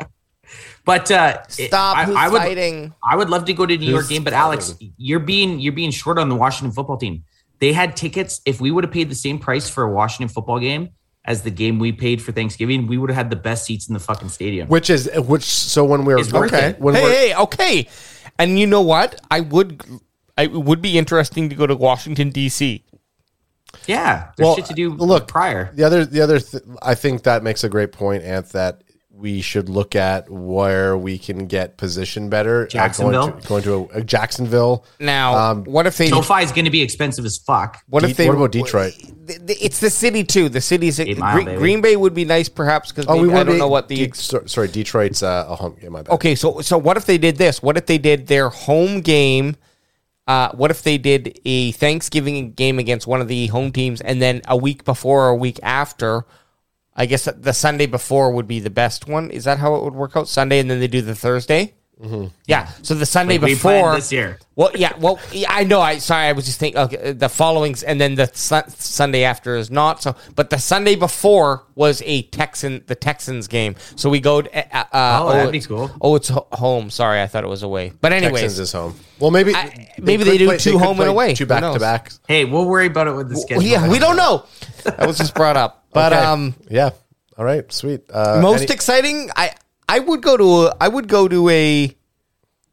But uh, Stop! I, who's I would. fighting? I would love to go to New York game, but Alex, you're being you're being short on the Washington football team. They had tickets. If we would have paid the same price for a Washington football game as the game we paid for Thanksgiving, we would have had the best seats in the fucking stadium. Which is which? So when we're It's worth okay, it. when hey, we're, hey, okay. And you know what? I would. I, it would be interesting to go to Washington D.C. Yeah, there's Well, shit to do. look, prior. the other the other th- I think that makes a great point, Anth, that we should look at where we can get position better. uh, Jacksonville? going to, going to a, a Jacksonville. Now, Um, what if they? SoFi is going to be expensive as fuck. what De- if they? what about Detroit? th- th- It's the city too. The city's Eight mile, Green, baby. Green Bay would be nice, perhaps, because Oh, we I don't know what the. De- sorry, Detroit's uh, a home game. My bad. okay, so so what if they did this? What if they did their home game? Uh, what if they did a Thanksgiving game against one of the home teams, and then a week before or a week after? I guess the Sunday before would be the best one. Is that how it would work out? Sunday, and then they do the Thursday. Yeah. So the Sunday Like before this year. Well, yeah. Well, yeah, I know. I sorry. I was just thinking. Okay, the following, and then the su- Sunday after is not. So, but the Sunday before was a Texan, the Texans game. So we go. To, uh, uh, Oh, that'd be it's- cool. Oh, it's home. Sorry, I thought it was away. But anyways, Texans is home. Well, maybe I- maybe they could do play- two could home and away. two back knows? to back. Hey, we'll worry about it with the schedule. yeah, we don't know. That was just brought up. But Okay. um, yeah. All right, sweet. Uh, most any- exciting, I I would go to a, I would go to a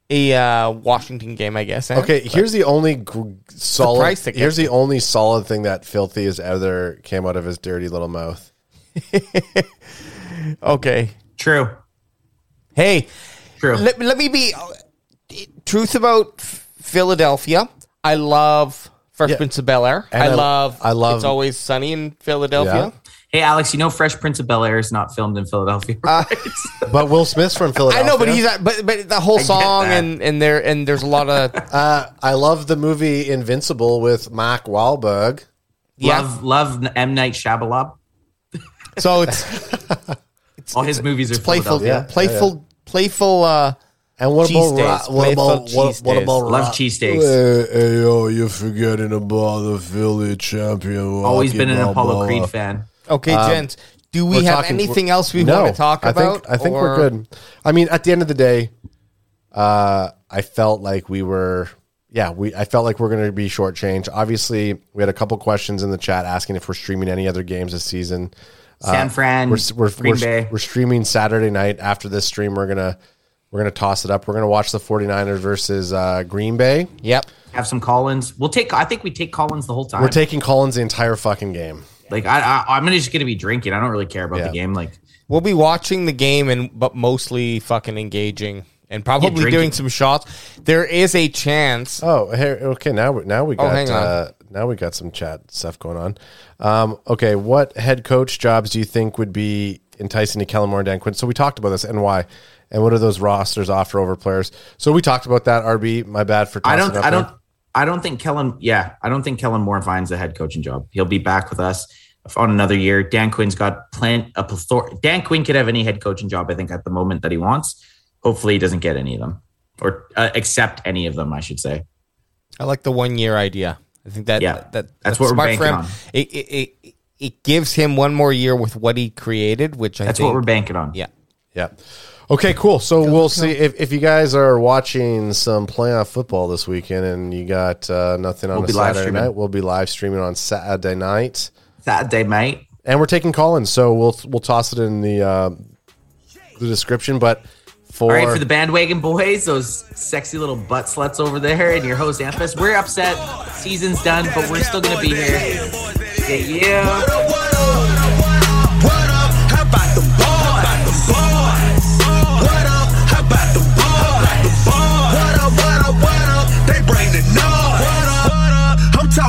a uh, Washington game. I guess. eh? Okay, here's the only gr- solid. price that Here's the only solid thing that filthy is ever came out of his dirty little mouth. Okay. True. Hey, True. let, let me be uh, truth about Philadelphia. I love Fresh Yeah. Prince of Bel Air. I I- love. I love- It's always sunny in Philadelphia. Hey, Alex, you know Fresh Prince of Bel Air is not filmed in Philadelphia. Uh. But Will Smith's from Philadelphia. I know, but he's but but the whole get song and and there and there's a lot of Uh, I love the movie Invincible with Mark Wahlberg. yeah. Love, love M Night Shyamalan. So it's All his movies are playful, Philadelphia. Yeah, playful, playful. uh And what Cheese about days. Ra- what about what, cheese what days. about Love Ra- cheesesteaks. Hey, hey, yo, you're forgetting about the Philly champion. Always been an Apollo Balboa. Creed fan. Okay, gents. Do we Um, have talking- anything else we No, want to talk I about? Think, I think we're good. I mean, at the end of the day, uh, I felt like we were, yeah, we I felt like we're going to be shortchanged. Obviously, we had a couple questions in the chat asking if we're streaming any other games this season. San Fran, We're we're, Green we're, Bay. we're streaming Saturday night. After this stream, we're gonna we're gonna toss it up. We're gonna watch the 49ers versus uh, Green Bay. Yep. have some Collins. We'll take. I think we take Collins the whole time. We're taking Collins the entire fucking game. like I, I I'm just gonna be drinking. I don't really care about Yeah. the game. Like We'll be watching the game and but mostly fucking engaging and probably drinking. doing some shots. There is a chance. Oh, hey, okay. Now, we- now we got Oh, hang on. uh, now we got some chat stuff going on. Um, okay, what head coach jobs do you think would be enticing to Kellen Moore and Dan Quinn? So we talked about this and why, and what do those rosters offer over players? So we talked about that. RB, my bad for. I don't. it up I there. don't. I don't think Kellen. Yeah, I don't think Kellen Moore finds a head coaching job. He'll be back with us on another year. Dan Quinn's got plant a plethora. Dan Quinn could have any head coaching job. I think at the moment that he wants. Hopefully, he doesn't get any of them or uh, accept any of them. I should say. I like the one year idea. I think that Yeah, that, that that's what we're smart for banking him. on. It, it, it, it gives him one more year with what he created, which I That's think, what we're banking on. Yeah. Yeah. Okay, cool. So we'll see if, if you guys are watching some playoff football this weekend and you got uh, nothing on We'll a Saturday night, we'll be live streaming on Saturday night. Saturday, mate. and we're taking Collins, so we'll we'll toss it in the uh, the description. But for, All right, for the bandwagon boys, those sexy little butt sluts over there, and your host Ampus. We're upset. Season's done, but we're still gonna be here. Yeah, yeah.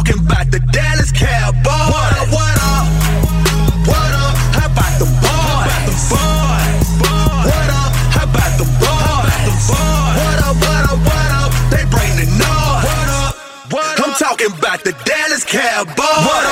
Talking about the Dallas Cowboys. What up, what up? What up? How about the boys? What up? How about the boys? What up, what up, what up? They bring the noise. What up? What up? I'm talking about the Dallas Cowboys. What up,